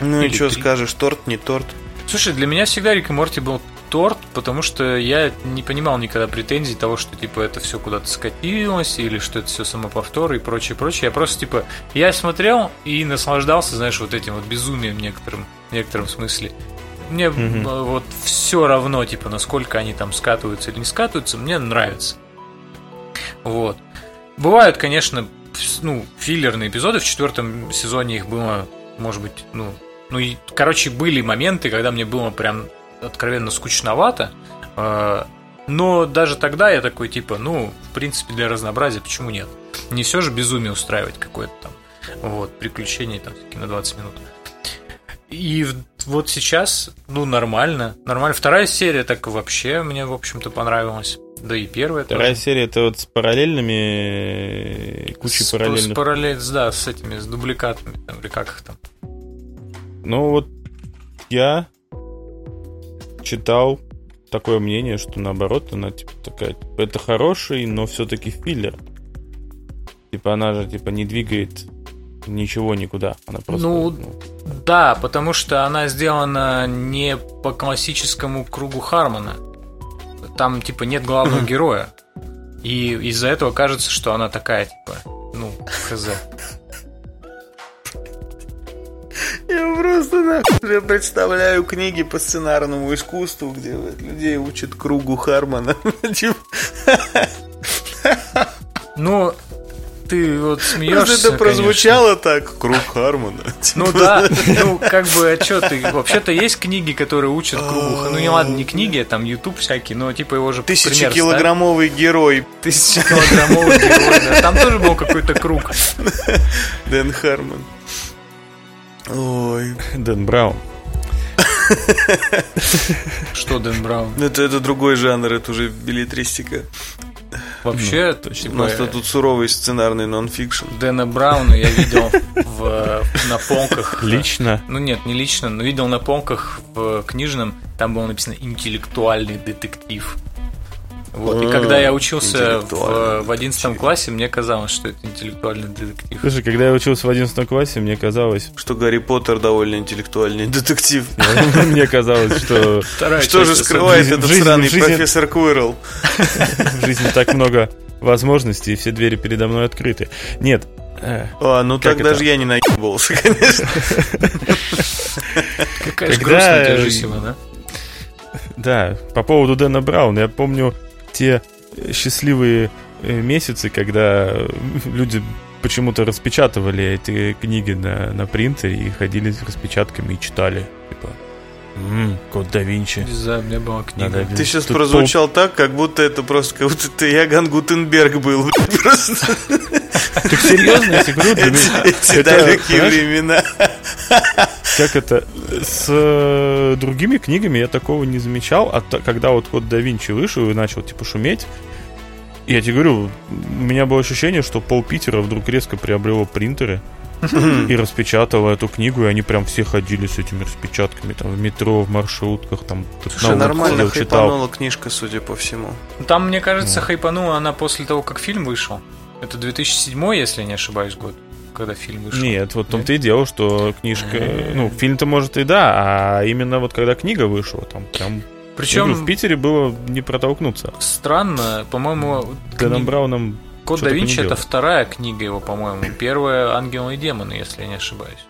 Ну и Или что три. скажешь, торт, не торт? Слушай, для меня всегда Рик и Морти был торт, потому что я не понимал никогда претензий того, что типа это все куда-то скатилось, или что это все самоповтор и прочее, прочее. Я просто типа, я смотрел и наслаждался, знаешь, вот этим вот безумием некоторым, в некотором смысле. Мне mm вот все равно, типа, насколько они там скатываются или не скатываются, мне нравится. Вот. Бывают, конечно, ну, филлерные эпизоды. В четвертом сезоне их было, может быть, ну, ну и, короче, были моменты, когда мне было прям откровенно скучновато. Э, но даже тогда я такой, типа, ну, в принципе, для разнообразия почему нет? Не все же безумие устраивать какое-то там, вот, приключение там на 20 минут. И вот сейчас, ну, нормально. Нормально. Вторая серия так вообще мне, в общем-то, понравилась. Да и первая Вторая тоже. серия это вот с параллельными кучей с, параллельных. С параллель, да, с этими, с дубликатами, там, или как их там. Ну вот я читал такое мнение, что наоборот, она типа такая, это хороший, но все-таки филлер. Типа она же типа не двигает ничего никуда. Она просто. Ну, ну, да, потому что она сделана не по классическому кругу Хармона там, типа, нет главного героя. И из-за этого кажется, что она такая, типа, ну, хз. Я просто нахуй представляю книги по сценарному искусству, где людей учат кругу Хармона. Типа. Ну, ты вот смеешься. Просто это прозвучало конечно. так, круг Хармона. Ну да, ну как бы, а что ты, вообще-то есть книги, которые учат кругу, ну не ладно, не книги, а там YouTube всякие, но типа его же Тысячекилограммовый герой. Тысячекилограммовый герой, да, там тоже был какой-то круг. Дэн Хармон. Ой. Дэн Браун. Что Дэн Браун? Это, это другой жанр, это уже билетристика. Вообще, ну, точно. У нас тут суровый сценарный нонфикшн. Дэна Брауна я видел в, на полках. Лично? Ну нет, не лично, но видел на полках в книжном, там было написано «интеллектуальный детектив». Вот. И когда я учился в, в 11 классе, мне казалось, что это интеллектуальный детектив. Слушай, когда я учился в 11 классе, мне казалось... Что Гарри Поттер довольно интеллектуальный детектив. Мне казалось, что... Что же скрывает этот сраный профессор Куирл? В жизни так много возможностей, и все двери передо мной открыты. Нет, э, а, ну так даже я не наебывался, конечно. Какая же грустная жизнь, да? Да, по поводу Дэна Брауна, я помню, те счастливые э, месяцы, когда люди почему-то распечатывали эти книги на, на принтере и ходили с распечатками и читали. Типа, М-м, Код да Винчи. Не знаю, у меня была книга. Надо, ты сейчас Тут прозвучал пол... так, как будто это просто, как будто ты Яган Гутенберг был. Просто. Так серьезно, я говорю, Эти далекие времена. Как это? С э, другими книгами я такого не замечал, а когда вот Код да Винчи вышел и начал типа шуметь, я тебе говорю, у меня было ощущение, что пол Питера вдруг резко приобрело принтеры и распечатала эту книгу, и они прям все ходили с этими распечатками там в метро, в маршрутках, там. Слушай, нормально хайпанула книжка, судя по всему. Там, мне кажется, ну. хайпанула она после того, как фильм вышел. Это 2007, если я не ошибаюсь, год когда фильм вышел. Нет, вот в том-то и дело, что книжка... Ну, фильм-то может и да, а именно вот когда книга вышла, там прям причем в Питере было не протолкнуться. Странно, по-моему, Дэном кни... Брауном Код да Винчи это вторая книга его, по-моему. Первая Ангелы и демоны, если я не ошибаюсь.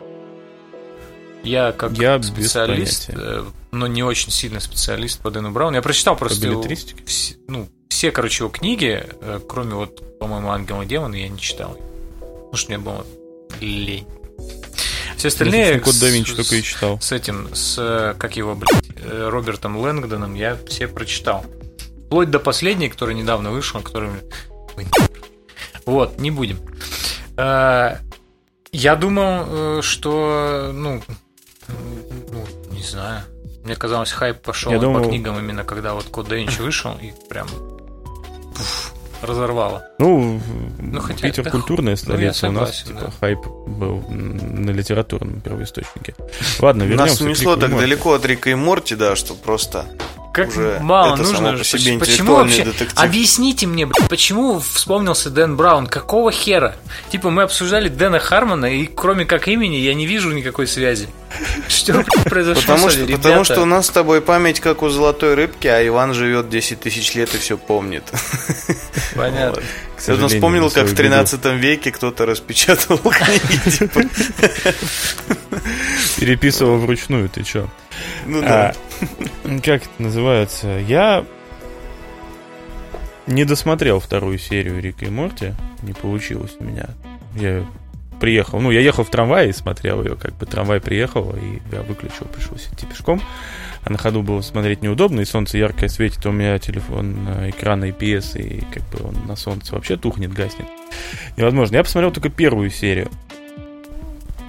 Я как я специалист, э, но не очень сильно специалист по Дэну Брауну. Я прочитал просто его, все, ну, все, короче, его книги, э, кроме вот, по-моему, Ангелы и демоны, я не читал. Потому что мне было лень. Все остальные... Код да Винчи только и читал. С этим, с, э, как его, блядь, Робертом Лэнгдоном я все прочитал. Вплоть до последней, которая недавно вышла, которая вот, не будем. Э, я думал, э, что, ну, ну, не знаю. Мне казалось, хайп пошел Я думал... по книгам именно когда вот Код да вышел и прям пуф, разорвало. Ну, ну хотя Питер культурная столица, ну, согласен, у нас типа, хайп был на литературном первоисточнике. Ладно, вернемся. Нас унесло так далеко от Рика и Морти, да, что просто как уже мало это нужно. само по себе почему вообще? детектив. Объясните мне, почему вспомнился Дэн Браун? Какого хера? Типа мы обсуждали Дэна Хармона, и кроме как имени я не вижу никакой связи. Что произошло? Потому что, потому что у нас с тобой память как у золотой рыбки, а Иван живет 10 тысяч лет и все помнит. Понятно. Я вспомнил, как в свою беду. 13 веке кто-то распечатал книги. типа. Переписывал вручную, ты чё? Ну да. А, как это называется? Я не досмотрел вторую серию Рика и Морти. Не получилось у меня. Я приехал. Ну, я ехал в трамвае и смотрел ее. Как бы трамвай приехал, и я выключил, пришлось идти пешком. А на ходу было смотреть неудобно, и солнце яркое светит, а у меня телефон на экран IPS, и как бы он на солнце вообще тухнет, гаснет. Невозможно. Я посмотрел только первую серию.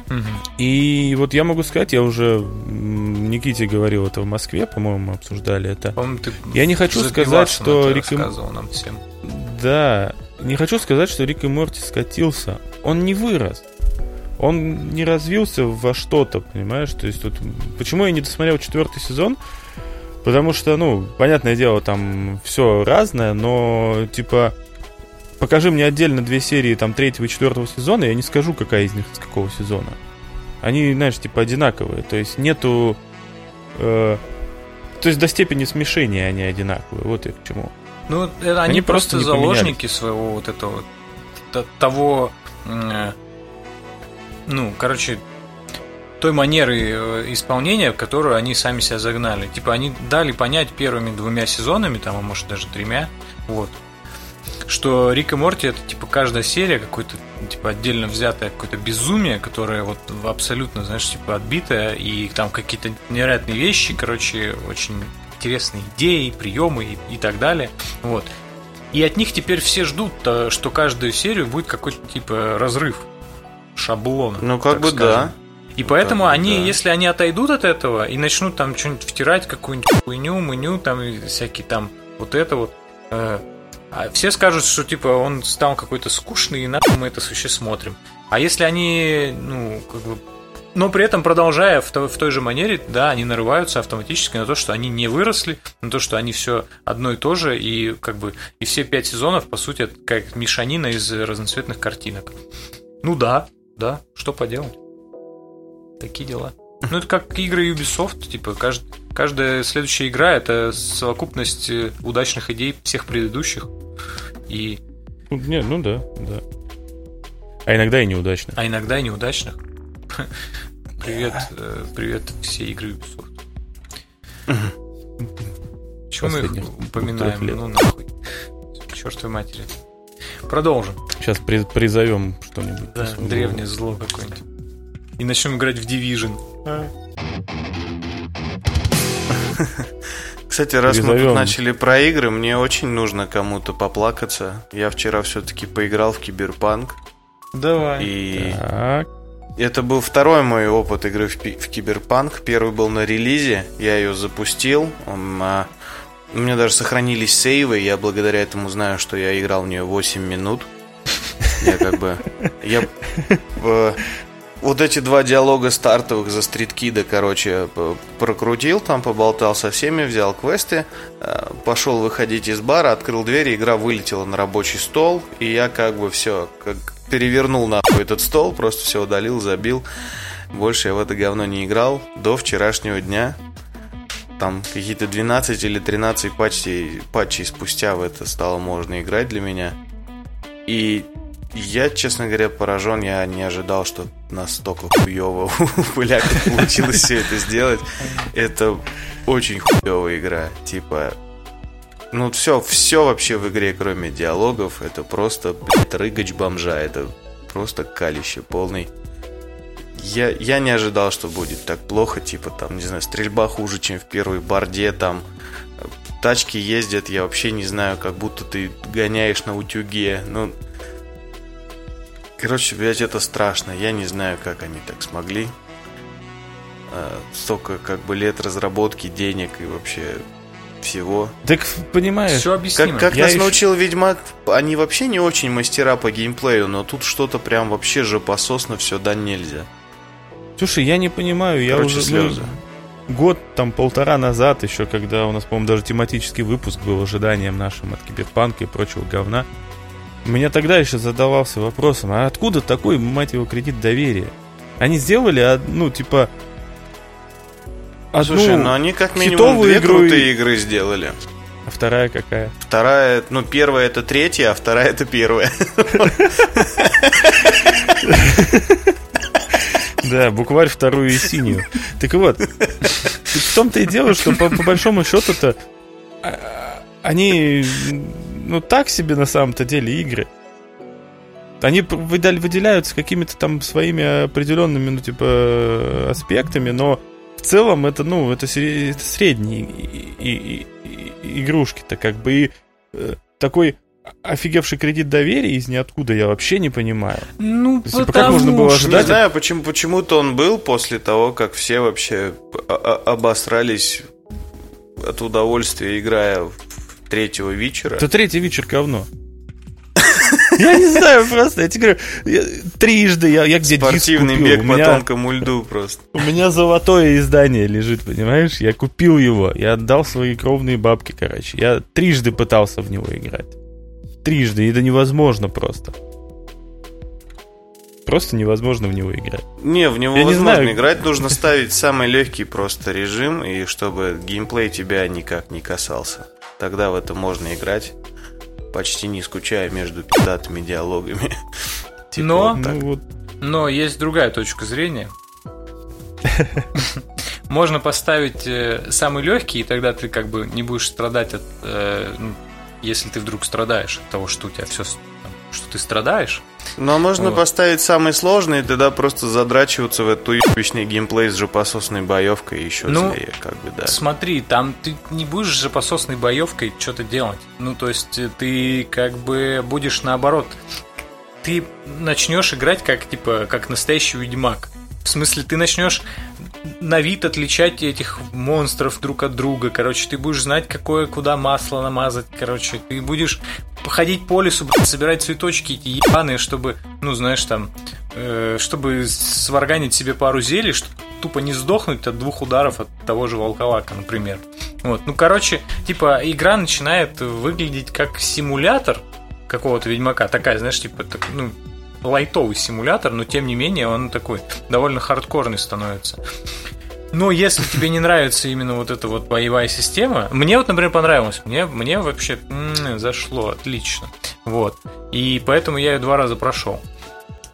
Мгм. И вот я могу сказать, я уже Никите говорил это в Москве, по-моему, мы обсуждали это. По-моему, ты Я не хочу за сказать, что Рик и нам всем. Да, не хочу сказать, что Рик и Морти скатился. Он не вырос. Он не развился во что-то, понимаешь? То есть вот почему я не досмотрел четвертый сезон? Потому что, ну, понятное дело, там все разное, но типа покажи мне отдельно две серии там третьего и четвертого сезона, я не скажу, какая из них с какого сезона. Они, знаешь, типа одинаковые. То есть нету. Э, то есть до степени смешения они одинаковые. Вот я к чему. Ну, они, Они просто, просто заложники своего вот этого того, м, ну, короче, той манеры э, исполнения, в которую они сами себя загнали. Типа они дали понять первыми двумя сезонами, там, а может даже тремя, вот, что Рик и Морти это типа каждая серия какой-то типа отдельно взятое какое-то безумие, которое вот абсолютно, знаешь, типа отбитое, и там какие-то невероятные вещи, короче, очень интересные идеи, приемы и, и так далее. Вот. И от них теперь все ждут, э, что каждую серию будет какой-то типа разрыв шаблона. Ну, как бы скажем. да. И поэтому бы они, да. если они отойдут от этого и начнут там что-нибудь втирать, какую-нибудь хуйню, меню, там всякие там вот это вот, э, а все скажут, что типа он стал какой-то скучный, и нахуй мы это вообще смотрим. А если они, ну, как бы но при этом продолжая в той, в той же манере, да, они нарываются автоматически на то, что они не выросли, на то, что они все одно и то же, и как бы и все пять сезонов, по сути, это как мешанина из разноцветных картинок. Ну да, да, что поделать. Такие дела. Ну, это как игры Ubisoft, типа, кажд- каждая следующая игра это совокупность э, удачных идей всех предыдущих. И, Ну, не, ну да, да. А иногда и неудачно. а иногда и неудачных. Привет, э, привет все игры Ubisoft. Чего мы их упоминаем? Ну нахуй. Чертовой матери. Продолжим. Сейчас при- призовем что-нибудь. Да, древнее зло какое-нибудь. И начнем играть в Division. Кстати, раз мы Призовем. тут начали про игры, мне очень нужно кому-то поплакаться. Я вчера все-таки поиграл в Киберпанк. Давай. И Так, это был второй мой опыт игры в, в Киберпанк. Первый был на релизе, я ее запустил. М, а, У меня даже сохранились save ы, я благодаря этому знаю, что я играл в нее 8 минут. Я как бы... Я э, вот эти два диалога стартовых за стриткида, короче, прокрутил, там поболтал со всеми, взял квесты, э, пошел выходить из бара, открыл дверь, и игра вылетела на рабочий стол, и я как бы все, как перевернул нахуй этот стол, просто все удалил, забил. Больше я в это говно не играл до вчерашнего дня. Там какие-то 12 или 13 патчей, патчей спустя в это стало можно играть для меня. И я, честно говоря, поражен. Я не ожидал, что настолько хуево у получилось все это сделать. Это очень хуевая игра. Типа, ну все, все вообще в игре, кроме диалогов, это просто, блядь, рыгач бомжа. Это просто калище полный. Я, я не ожидал, что будет так плохо, типа там, не знаю, стрельба хуже, чем в первой борде, там тачки ездят, я вообще не знаю, как будто ты гоняешь на утюге, ну... Короче, блядь, это страшно, я не знаю, как они так смогли. Э, Столько, как бы, лет разработки, денег и вообще всего. Так, понимаешь, Все объяснимо. Как, как Я нас ещё- научил Ведьмак, они вообще не очень мастера по геймплею, но тут что-то прям вообще жопососно все да нельзя. слушай, я не понимаю, я Короче, уже... слезы. ну, год, там полтора назад, еще когда у нас, по-моему, даже тематический выпуск был ожиданием нашим от киберпанка и прочего говна, меня тогда еще задавался вопросом, а откуда такой, мать его, кредит доверия? Они сделали, ну, типа, одну Слушай, ну они как минимум две игру крутые и... игры сделали. А вторая какая? Вторая, ну, первая это третья, а вторая это первая. Да, букварь вторую и синюю. Так вот, в том-то и дело, что по, по большому счету-то а, они, ну, так себе на самом-то деле игры. Они выделяются какими-то там своими определенными, ну, типа, аспектами, но в целом это, ну, это, это средние и, и, и, игрушки-то как бы. И э, такой офигевший кредит доверия из ниоткуда я вообще не понимаю. Ну, есть, как можно было ожидать? Не знаю, почему, почему-то он был после того, как все вообще обосрались от удовольствия, играя в третьего вечера. Это третий вечер говно. Я не знаю просто, я тебе говорю, трижды я, я где Спортивный бег по тонкому льду просто. У меня золотое издание лежит, понимаешь? Я купил его, я отдал свои кровные бабки, короче. Я трижды пытался в него играть трижды, и это невозможно просто. Просто невозможно в него играть. Не, в него Я возможно не знаю. играть, нужно ставить самый легкий просто режим, и чтобы геймплей тебя никак не касался. Тогда в это можно играть, почти не скучая между пиздатыми диалогами. Типа но, ну, вот. но есть другая точка зрения. Можно поставить э, самый легкий, и тогда ты как бы не будешь страдать от э, ну, если ты вдруг страдаешь от того, что у тебя все, что ты страдаешь. Ну, а можно вот. поставить самый сложный, и тогда просто задрачиваться в эту ебучный геймплей с жопососной боевкой еще ну, злее, как бы, да. Смотри, там ты не будешь с жопососной боевкой что-то делать. Ну, то есть э, ты как бы будешь наоборот. Ты начнешь играть как, типа, как настоящий ведьмак. В смысле, ты начнешь на вид отличать этих монстров друг от друга. Короче, ты будешь знать, какое куда масло намазать. Короче, ты будешь походить по лесу, собирать цветочки эти ебаные, чтобы, ну, знаешь, там, э, чтобы сварганить себе пару зелий, чтобы тупо не сдохнуть от двух ударов от того же волколака, например. Вот. Ну, короче, типа, игра начинает выглядеть как симулятор какого-то ведьмака. Такая, знаешь, типа, так, ну, лайтовый симулятор, но тем не менее он такой довольно хардкорный становится. Но если тебе не нравится именно вот эта вот боевая система, мне вот, например, понравилось, мне, мне вообще м-м, зашло отлично, вот, и поэтому я ее два раза прошел.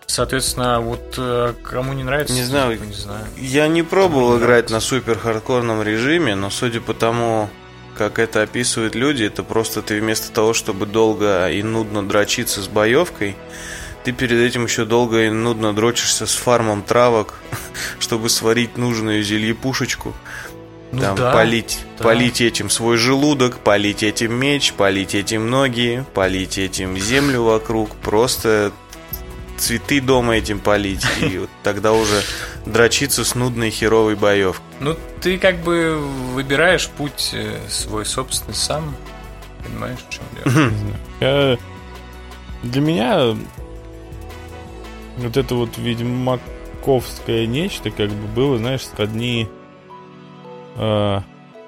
Соответственно, вот э, кому не нравится, не знаю, не знаю. Я не пробовал играть на супер хардкорном режиме, но судя по тому, как это описывают люди, это просто ты вместо того, чтобы долго и нудно дрочиться с боевкой, ты перед этим еще долго и нудно дрочишься с фармом травок, чтобы сварить нужную зельепушечку. Ну, там да, полить, да. полить этим свой желудок, полить этим меч, полить этим ноги, полить этим землю вокруг, просто цветы дома этим полить, и вот тогда уже дрочиться с нудной херовой боевкой. Ну, ты как бы выбираешь путь э, свой собственный сам, понимаешь, в чем дело? Для меня вот это вот ведьмаковское нечто как бы было, знаешь, сродни... Э,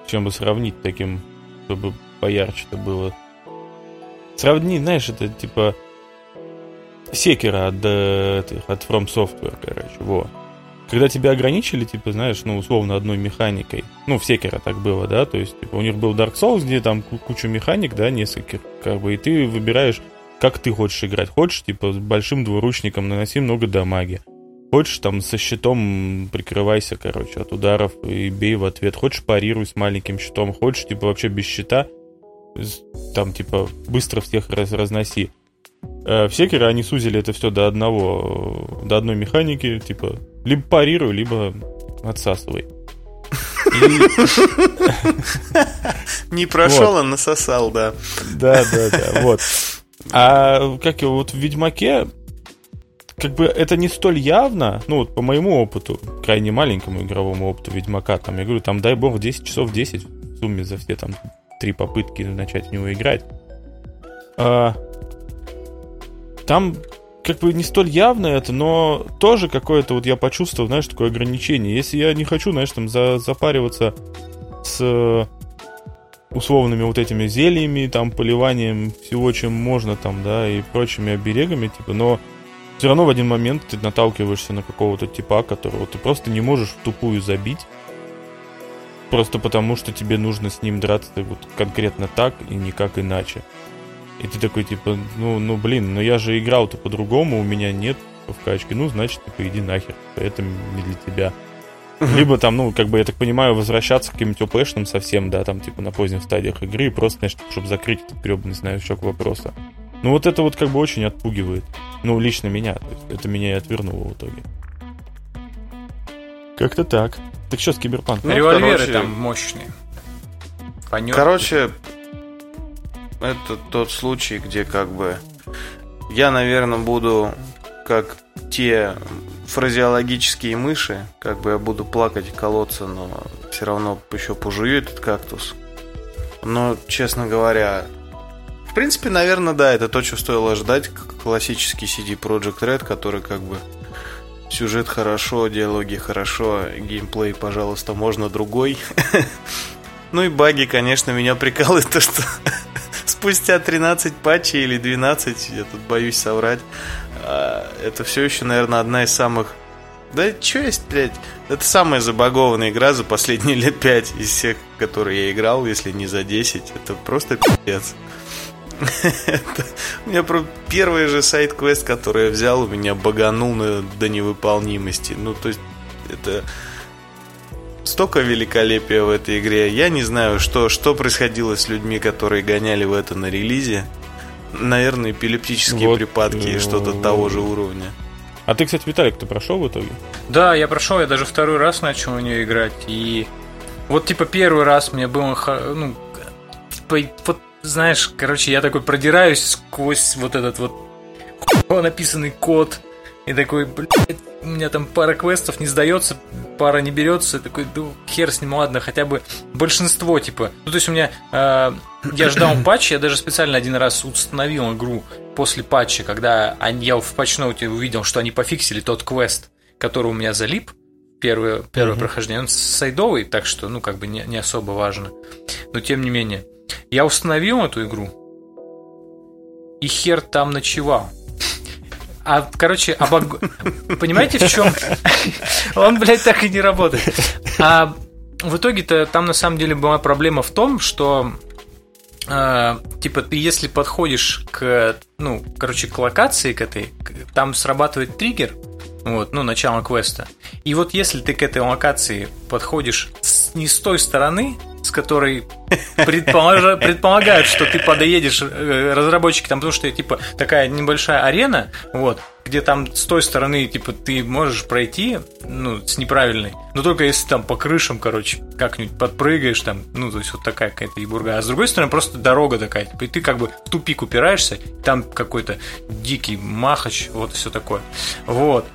чем бы сравнить таким, чтобы поярче-то было. Сравни, знаешь, это типа секера от, э, от From Software, короче, во. Когда тебя ограничили, типа, знаешь, ну, условно, одной механикой. Ну, в Секера так было, да, то есть, типа, у них был Dark Souls, где там куча механик, да, несколько, как бы, и ты выбираешь как ты хочешь играть. Хочешь, типа, с большим двуручником наноси много дамаги. Хочешь, там, со щитом прикрывайся, короче, от ударов и бей в ответ. Хочешь, парируй с маленьким щитом. Хочешь, типа, вообще без щита, там, типа, быстро всех раз разноси. Э, в Секере они сузили это все до одного, до одной механики, типа, либо парируй, либо отсасывай. Не прошел, а насосал, да. Да, да, да, вот. А как его вот в Ведьмаке, как бы это не столь явно, ну вот по моему опыту, крайне маленькому игровому опыту Ведьмака, там, я говорю, там, дай бог, 10 часов 10 в сумме за все там три попытки начать в него играть. А, там как бы не столь явно это, но тоже какое-то вот я почувствовал, знаешь, такое ограничение. Если я не хочу, знаешь, там за, запариваться с условными вот этими зельями, там, поливанием всего, чем можно там, да, и прочими оберегами, типа, но все равно в один момент ты наталкиваешься на какого-то типа, которого ты просто не можешь в тупую забить, просто потому что тебе нужно с ним драться вот конкретно так и никак иначе. И ты такой, типа, ну, ну блин, но я же играл-то по-другому, у меня нет в качке, ну, значит, типа, иди нахер, это не для тебя. Либо там, ну, как бы, я так понимаю, возвращаться к каким-нибудь ОПшным совсем, да, там, типа, на поздних стадиях игры, просто, значит, чтобы закрыть этот гребаный значок вопроса. Ну, вот это вот как бы очень отпугивает. Ну, лично меня. То есть это меня и отвернуло в итоге. Как-то так. Так что с киберпанком? Ну, Револьверы короче... там мощные. Понятно. Короче, это тот случай, где как бы я, наверное, буду как те фразеологические мыши, как бы я буду плакать и колоться, но все равно еще пожую этот кактус. Но, честно говоря, в принципе, наверное, да, это то, что стоило ждать. Классический CD Project Red, который как бы сюжет хорошо, диалоги хорошо, геймплей, пожалуйста, можно другой. Ну и баги, конечно, меня прикалывает то, что спустя 13 патчей или 12, я тут боюсь соврать, это все еще, наверное, одна из самых... Да что есть, блядь? Это самая забагованная игра за последние лет 5 из всех, которые я играл, если не за 10. Это просто пиздец. У меня первый же сайт-квест, который я взял, у меня баганул до невыполнимости. Ну, то есть, это столько великолепия в этой игре. Я не знаю, что, что происходило с людьми, которые гоняли в это на релизе. Наверное, эпилептические вот, припадки и что-то того же уровня. А ты, кстати, Виталик, ты прошел в итоге? Да, я прошел, я даже второй раз начал в нее играть. И вот, типа, первый раз мне было, ну, типа, вот, знаешь, короче, я такой продираюсь сквозь вот этот вот написанный код и такой, блядь, у меня там пара квестов не сдается, пара не берется. Такой, ну, хер с ним, ладно, хотя бы большинство, типа. Ну, то есть у меня... Э, я ждал патча, я даже специально один раз установил игру после патча, когда они, я в патчноуте увидел, что они пофиксили тот квест, который у меня залип, первое, первое mm-hmm. прохождение. Он сайдовый, так что, ну, как бы не, не особо важно. Но тем не менее. Я установил эту игру, и хер там ночевал. А, короче, обог... понимаете, в чем? Он, блядь, так и не работает. А в итоге-то там на самом деле была проблема в том, что э, типа ты если подходишь к, ну, короче, к локации к этой, там срабатывает триггер, вот, ну, начало квеста. И вот если ты к этой локации подходишь с, не с той стороны, с которой предположа, предполагают, что ты подоедешь э, разработчики, там, потому что типа такая небольшая арена, вот, где там с той стороны, типа, ты можешь пройти, ну, с неправильной, но только если там по крышам, короче, как-нибудь подпрыгаешь там, ну, то есть вот такая какая-то ебурга, а с другой стороны просто дорога такая, типа, и ты как бы в тупик упираешься, там какой-то дикий махач, вот все такое, вот.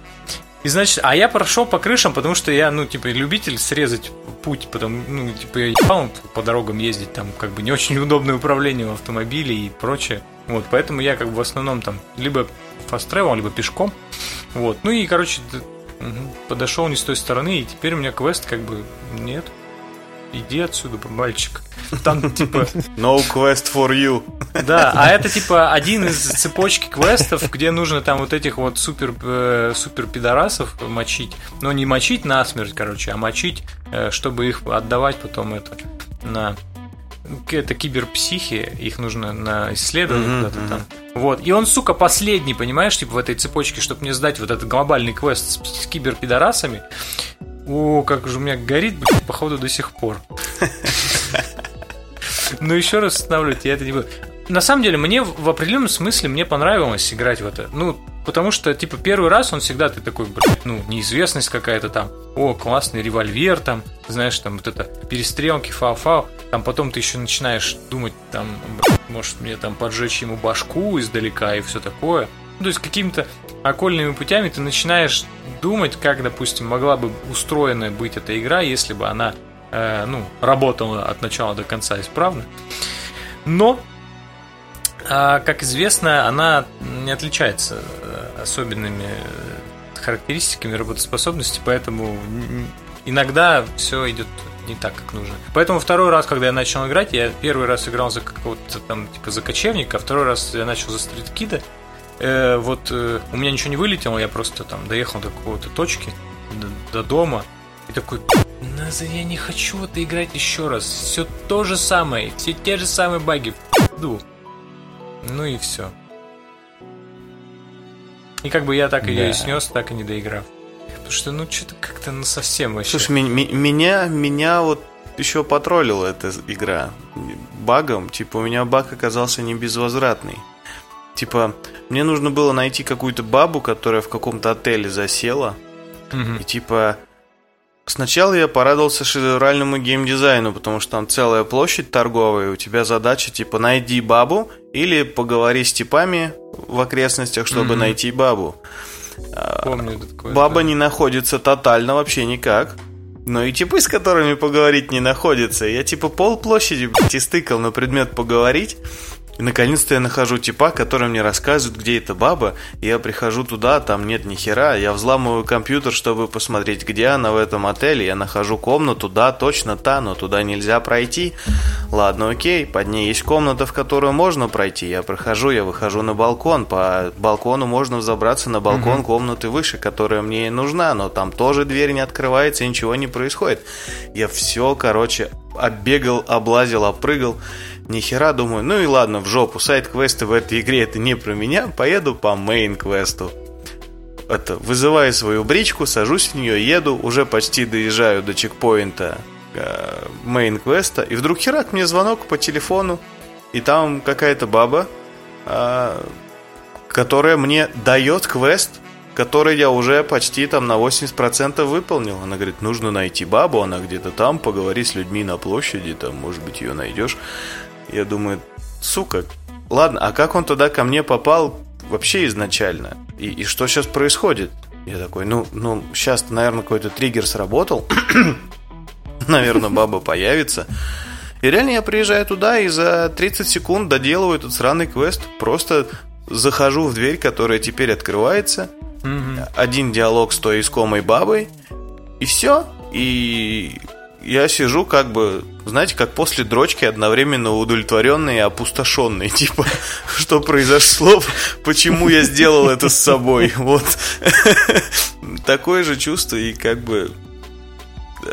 И значит, а я прошел по крышам, потому что я, ну, типа, любитель срезать путь, потому, ну, типа, я ебал по дорогам ездить, там, как бы, не очень удобное управление в автомобиле и прочее. Вот, поэтому я, как бы, в основном, там, либо фаст либо пешком. Вот, ну и, короче, подошел не с той стороны, и теперь у меня квест, как бы, нет. Иди отсюда, мальчик. Там типа... No quest for you. Да, а это типа один из цепочки квестов, где нужно там вот этих вот супер, э, супер пидорасов мочить. Но не мочить на смерть, короче, а мочить, э, чтобы их отдавать потом это на это киберпсихи, их нужно на исследование mm-hmm, куда-то там. Вот. И он, сука, последний, понимаешь, типа в этой цепочке, чтобы мне сдать вот этот глобальный квест с, с киберпидорасами. О, как же у меня горит, блядь, походу, до сих пор. Ну, еще раз останавливать, я это не буду. На самом деле, мне в определенном смысле мне понравилось играть в это. Ну, потому что, типа, первый раз он всегда ты такой, блядь, ну, неизвестность какая-то там. О, классный револьвер там, знаешь, там вот это перестрелки, фау-фау. Там потом ты еще начинаешь думать, там, блядь, может мне там поджечь ему башку издалека и все такое. Ну, то есть какими-то окольными путями ты начинаешь думать, как, допустим, могла бы устроена быть эта игра, если бы она э, ну, работала от начала до конца исправно. Но, э, как известно, она не отличается особенными характеристиками работоспособности, поэтому иногда все идет не так, как нужно. Поэтому второй раз, когда я начал играть, я первый раз играл за какого-то там, типа, за кочевника, а второй раз я начал за стриткида. Э, вот э, у меня ничего не вылетело, я просто там доехал до какой-то точки, до, до дома, и такой, я не хочу это играть еще раз. Все то же самое, все те же самые баги. Ду. Ну и все. И как бы я так да. ее и снес, так и не доиграв. Потому что, ну, что-то как-то ну, совсем вообще. Слушай, меня, меня вот еще потроллила эта игра багом. Типа, у меня баг оказался не безвозвратный. Типа, мне нужно было найти какую-то бабу, которая в каком-то отеле засела. Угу. И типа, Сначала я порадовался шедевральному геймдизайну, потому что там целая площадь торговая, у тебя задача типа найди бабу или поговори с типами в окрестностях, чтобы mm-hmm. найти бабу. А, Помню такое. Баба да. не находится тотально вообще никак. Но и типы, с которыми поговорить не находится. Я типа пол площади, блядь, истыкал на предмет поговорить. И наконец-то я нахожу типа, который мне рассказывает, где эта баба. И я прихожу туда, там нет ни хера. Я взламываю компьютер, чтобы посмотреть, где она в этом отеле. Я нахожу комнату, да, точно та, но туда нельзя пройти. Ладно, окей, под ней есть комната, в которую можно пройти. Я прохожу, я выхожу на балкон. По балкону можно взобраться на балкон комнаты выше, которая мне и нужна. Но там тоже дверь не открывается и ничего не происходит. Я все, короче, оббегал, облазил, опрыгал. Ни хера думаю, ну и ладно, в жопу, side-квесты в этой игре это не про меня, поеду по main-квесту. Это, вызываю свою бричку, сажусь в нее, еду, уже почти доезжаю до checkpoint а э, main-квеста, и вдруг херак мне звонок по телефону, и там какая-то баба, э, которая мне дает квест, который я уже почти там на 80% выполнил. Она говорит, нужно найти бабу, она где-то там, поговори с людьми на площади, там, может быть, ее найдешь. Я думаю, сука, ладно, а как он туда ко мне попал вообще изначально? И, и что сейчас происходит? Я такой, ну, ну, сейчас, наверное, какой-то триггер сработал. наверное, баба появится. И реально я приезжаю туда и за 30 секунд доделываю этот сраный квест. Просто захожу в дверь, которая теперь открывается. Один диалог с той искомой бабой. И все. И я сижу как бы, знаете, как после дрочки одновременно удовлетворенный и опустошенный. Типа, что произошло, почему я сделал это с собой. Вот. Такое же чувство и как бы э,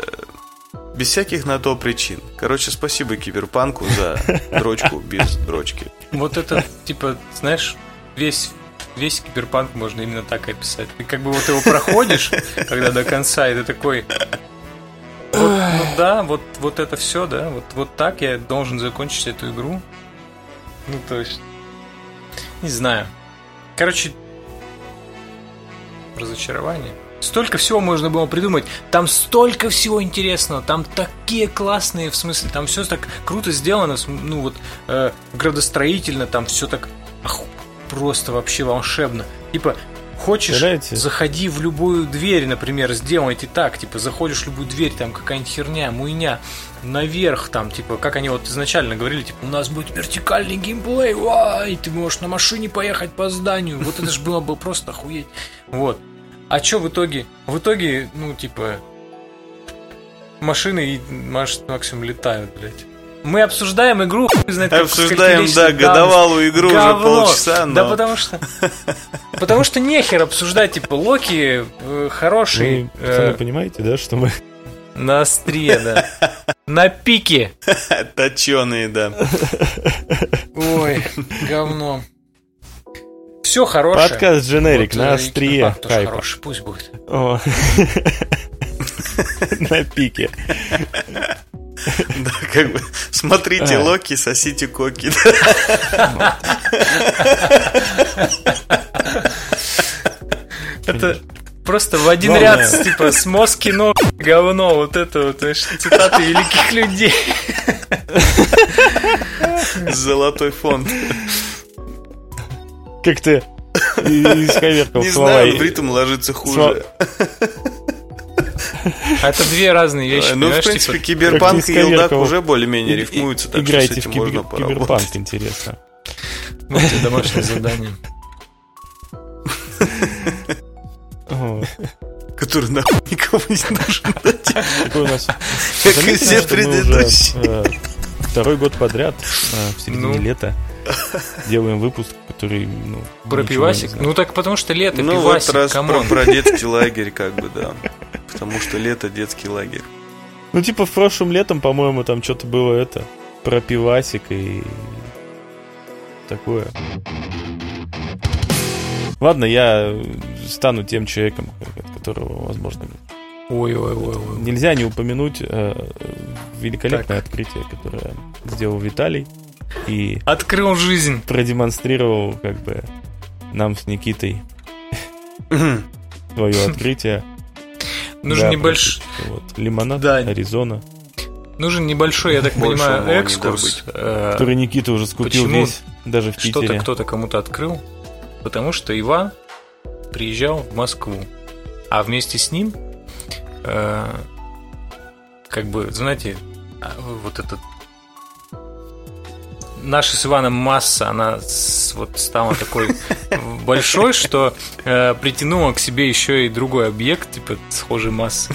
без всяких на то причин. Короче, спасибо Киберпанку за дрочку без дрочки. Вот это, типа, знаешь, весь весь киберпанк можно именно так описать. Ты как бы вот его проходишь, когда до конца, и ты такой, вот, ну да, вот, вот это все, да, вот, вот так я должен закончить эту игру. Ну, то есть, не знаю. Короче, разочарование. Столько всего можно было придумать. Там столько всего интересного. Там такие классные, в смысле, там все так круто сделано. Ну вот э, градостроительно, там все так ах, просто вообще волшебно. Типа Хочешь, Теряете? заходи в любую дверь, например, сделайте так, типа, заходишь в любую дверь, там какая-нибудь херня, муйня, наверх, там, типа, как они вот изначально говорили, типа, у нас будет вертикальный геймплей, вай, ты можешь на машине поехать по зданию, вот это же было бы просто охуеть. Вот. А что в итоге? В итоге, ну, типа, машины, может, максимум летают, блядь. Мы обсуждаем игру, знает, Обсуждаем, да, годовалую игру Говно. уже полчаса, но... Да потому что... Потому что нехер обсуждать, типа, Локи э, хороший... Вы, э, понимаете, да, что мы... На острие, да. На пике. Точеные, да. Ой, говно. Все хорошее. Подкаст Дженерик вот, на острие. Хороший, пусть будет. На пике. Да, как бы, смотрите Локи, сосите коки. Это просто в один ряд, типа, с мозг кино, говно, вот это вот, знаешь, цитаты великих людей. Золотой фонд. Как ты исковеркал Не знаю, в ритм ложится хуже. А это две разные вещи. Ну, в принципе, типа, киберпанк и елдак уже более-менее рифмуются, так Играйте что с этим в можно поработать. Киберпанк, интересно. Это домашнее задание. Вот. Который нахуй никому не нужен. Такой у нас... Как и все предыдущие. э, Второй год подряд э, в середине Ну. лета делаем выпуск, который, ну, Про пивасик? Ну так потому что лето, Ну вот пивасик, раз про, про детский лагерь, как бы, да. Потому что лето детский лагерь. Ну, типа, в прошлом летом, по-моему, там что-то было это, про пивасик и такое. Ладно, я стану тем человеком, от которого, возможно, Ой-ой-ой. нельзя не упомянуть э, великолепное открытие, которое сделал Виталий и Открыл жизнь. продемонстрировал, как бы, нам с Никитой свое открытие. Нужен небольшой... лимонад. Аризона, Нужен небольшой, я так понимаю, экскурс. э, который Никита уже скупил весь, даже в Что-то кто-то кому-то открыл, потому что Иван приезжал в Москву, а вместе с ним, э, как бы, знаете, а, вот этот наша с Иваном масса, она вот стала такой большой, что э, притянула к себе еще и другой объект, типа схожей массы.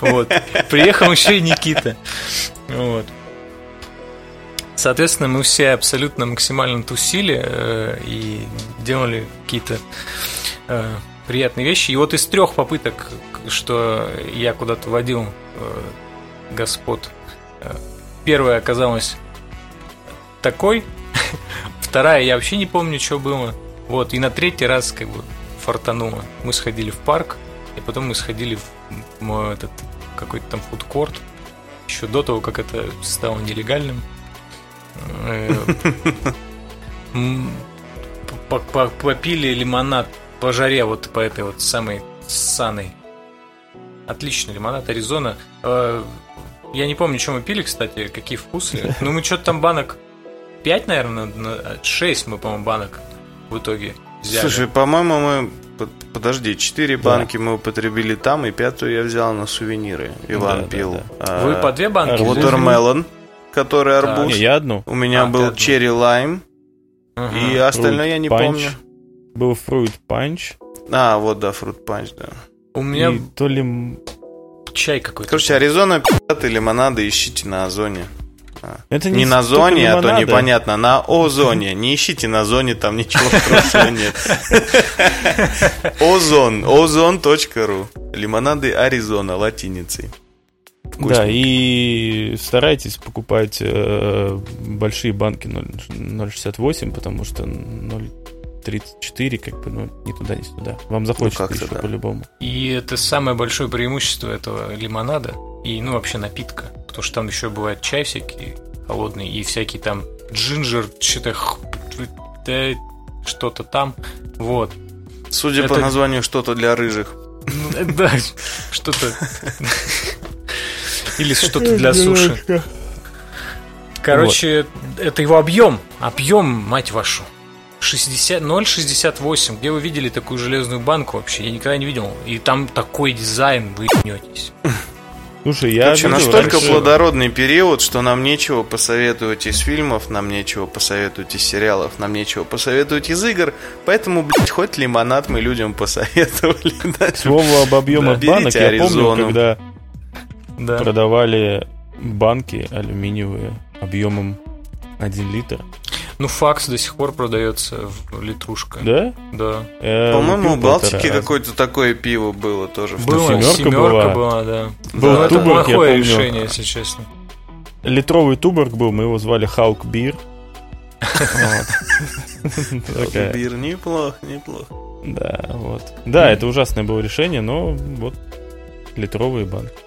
Вот. Приехал еще и Никита. Вот. Соответственно, мы все абсолютно максимально тусили э, и делали какие-то э, приятные вещи. И вот из трех попыток, что я куда-то водил э, господ, э, первая оказалась такой, вторая я вообще не помню, что было. Вот, и на третий раз как бы фартануло. Мы сходили в парк, и потом мы сходили в м, этот какой-то там фудкорт, еще до того, как это стало нелегальным. Э, Попили лимонад по жаре вот по этой вот самой ссаной. Отличный лимонад Аризона. Э, Я не помню, что мы пили, кстати, какие вкусы. Ну, мы что-то там банок 5, наверное, 6 мы, по-моему, банок в итоге взяли. Слушай, по-моему, мы... под- Подожди, четыре Да. банки мы употребили там, и пятую я взял на сувениры. Иван Да, да, пил. да. а, Вы по две банки? Watermelon, который арбуз. Не, я одну. У меня А, был черри лайм, Ага. и остальное я не Fruit помню. Punch. Был фрут панч. А, вот, да, фрут панч, да. У меня И то ли... чай какой-то. Короче, Аризона, пи***ы, лимонады ищите на Озоне. Это Не на столько зоне, а то лимонада. непонятно. На Озоне. Не ищите на зоне, там ничего хорошего нет. Озон. Озон.ру. Лимонады Аризона латиницей. Вкусно. Да, и старайтесь покупать э, большие банки 0 0,68, потому что 0,34 как бы, ну, ни туда, ни сюда. Вам захочется Ну, еще да. по-любому. И это самое большое преимущество этого лимонада и, ну, вообще напитка. Потому что там еще бывает чай всякий холодный и всякий там джинджер, что-то что-то там. Вот. Судя по Это- названию, что-то для рыжих. Да, что-то... Или что-то для суши. Короче, это его объем. Объем, мать вашу. 60, 0,68. Где вы видели такую железную банку вообще? Я никогда не видел. И там такой дизайн, вы ебнетесь. Слушай, я Короче, видел настолько раньше- плодородный период, что нам нечего посоветовать из фильмов, нам нечего посоветовать из сериалов, нам нечего посоветовать из игр, поэтому, блядь, хоть лимонад мы людям посоветовали. слову об объемах Да, банок, я помню, Аризону. когда Да. продавали банки алюминиевые объемом 1 литр. Ну, факс до сих пор продается в литрушка. Да? Да. Я По-моему, полтора раза. какое-то такое пиво было тоже. Было, семерка семерка, была. была. да. Был это Туборг, я плохое помню. решение, если честно. Литровый туборг был, мы его звали Халк Бир. Бир, неплохо, неплохо. Да, вот. Да, это ужасное было решение, но вот литровые банки.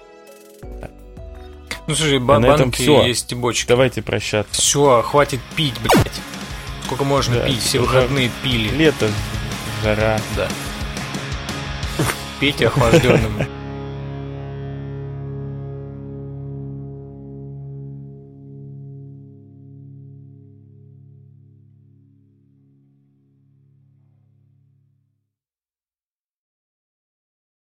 Ну, слушай, ба- на этом банки всё. есть и бочки. Давайте прощаться. Все, хватит пить, блядь. Сколько можно Да, пить? Все выходные пили. Лето, жара. Да. Пейте охлажденным.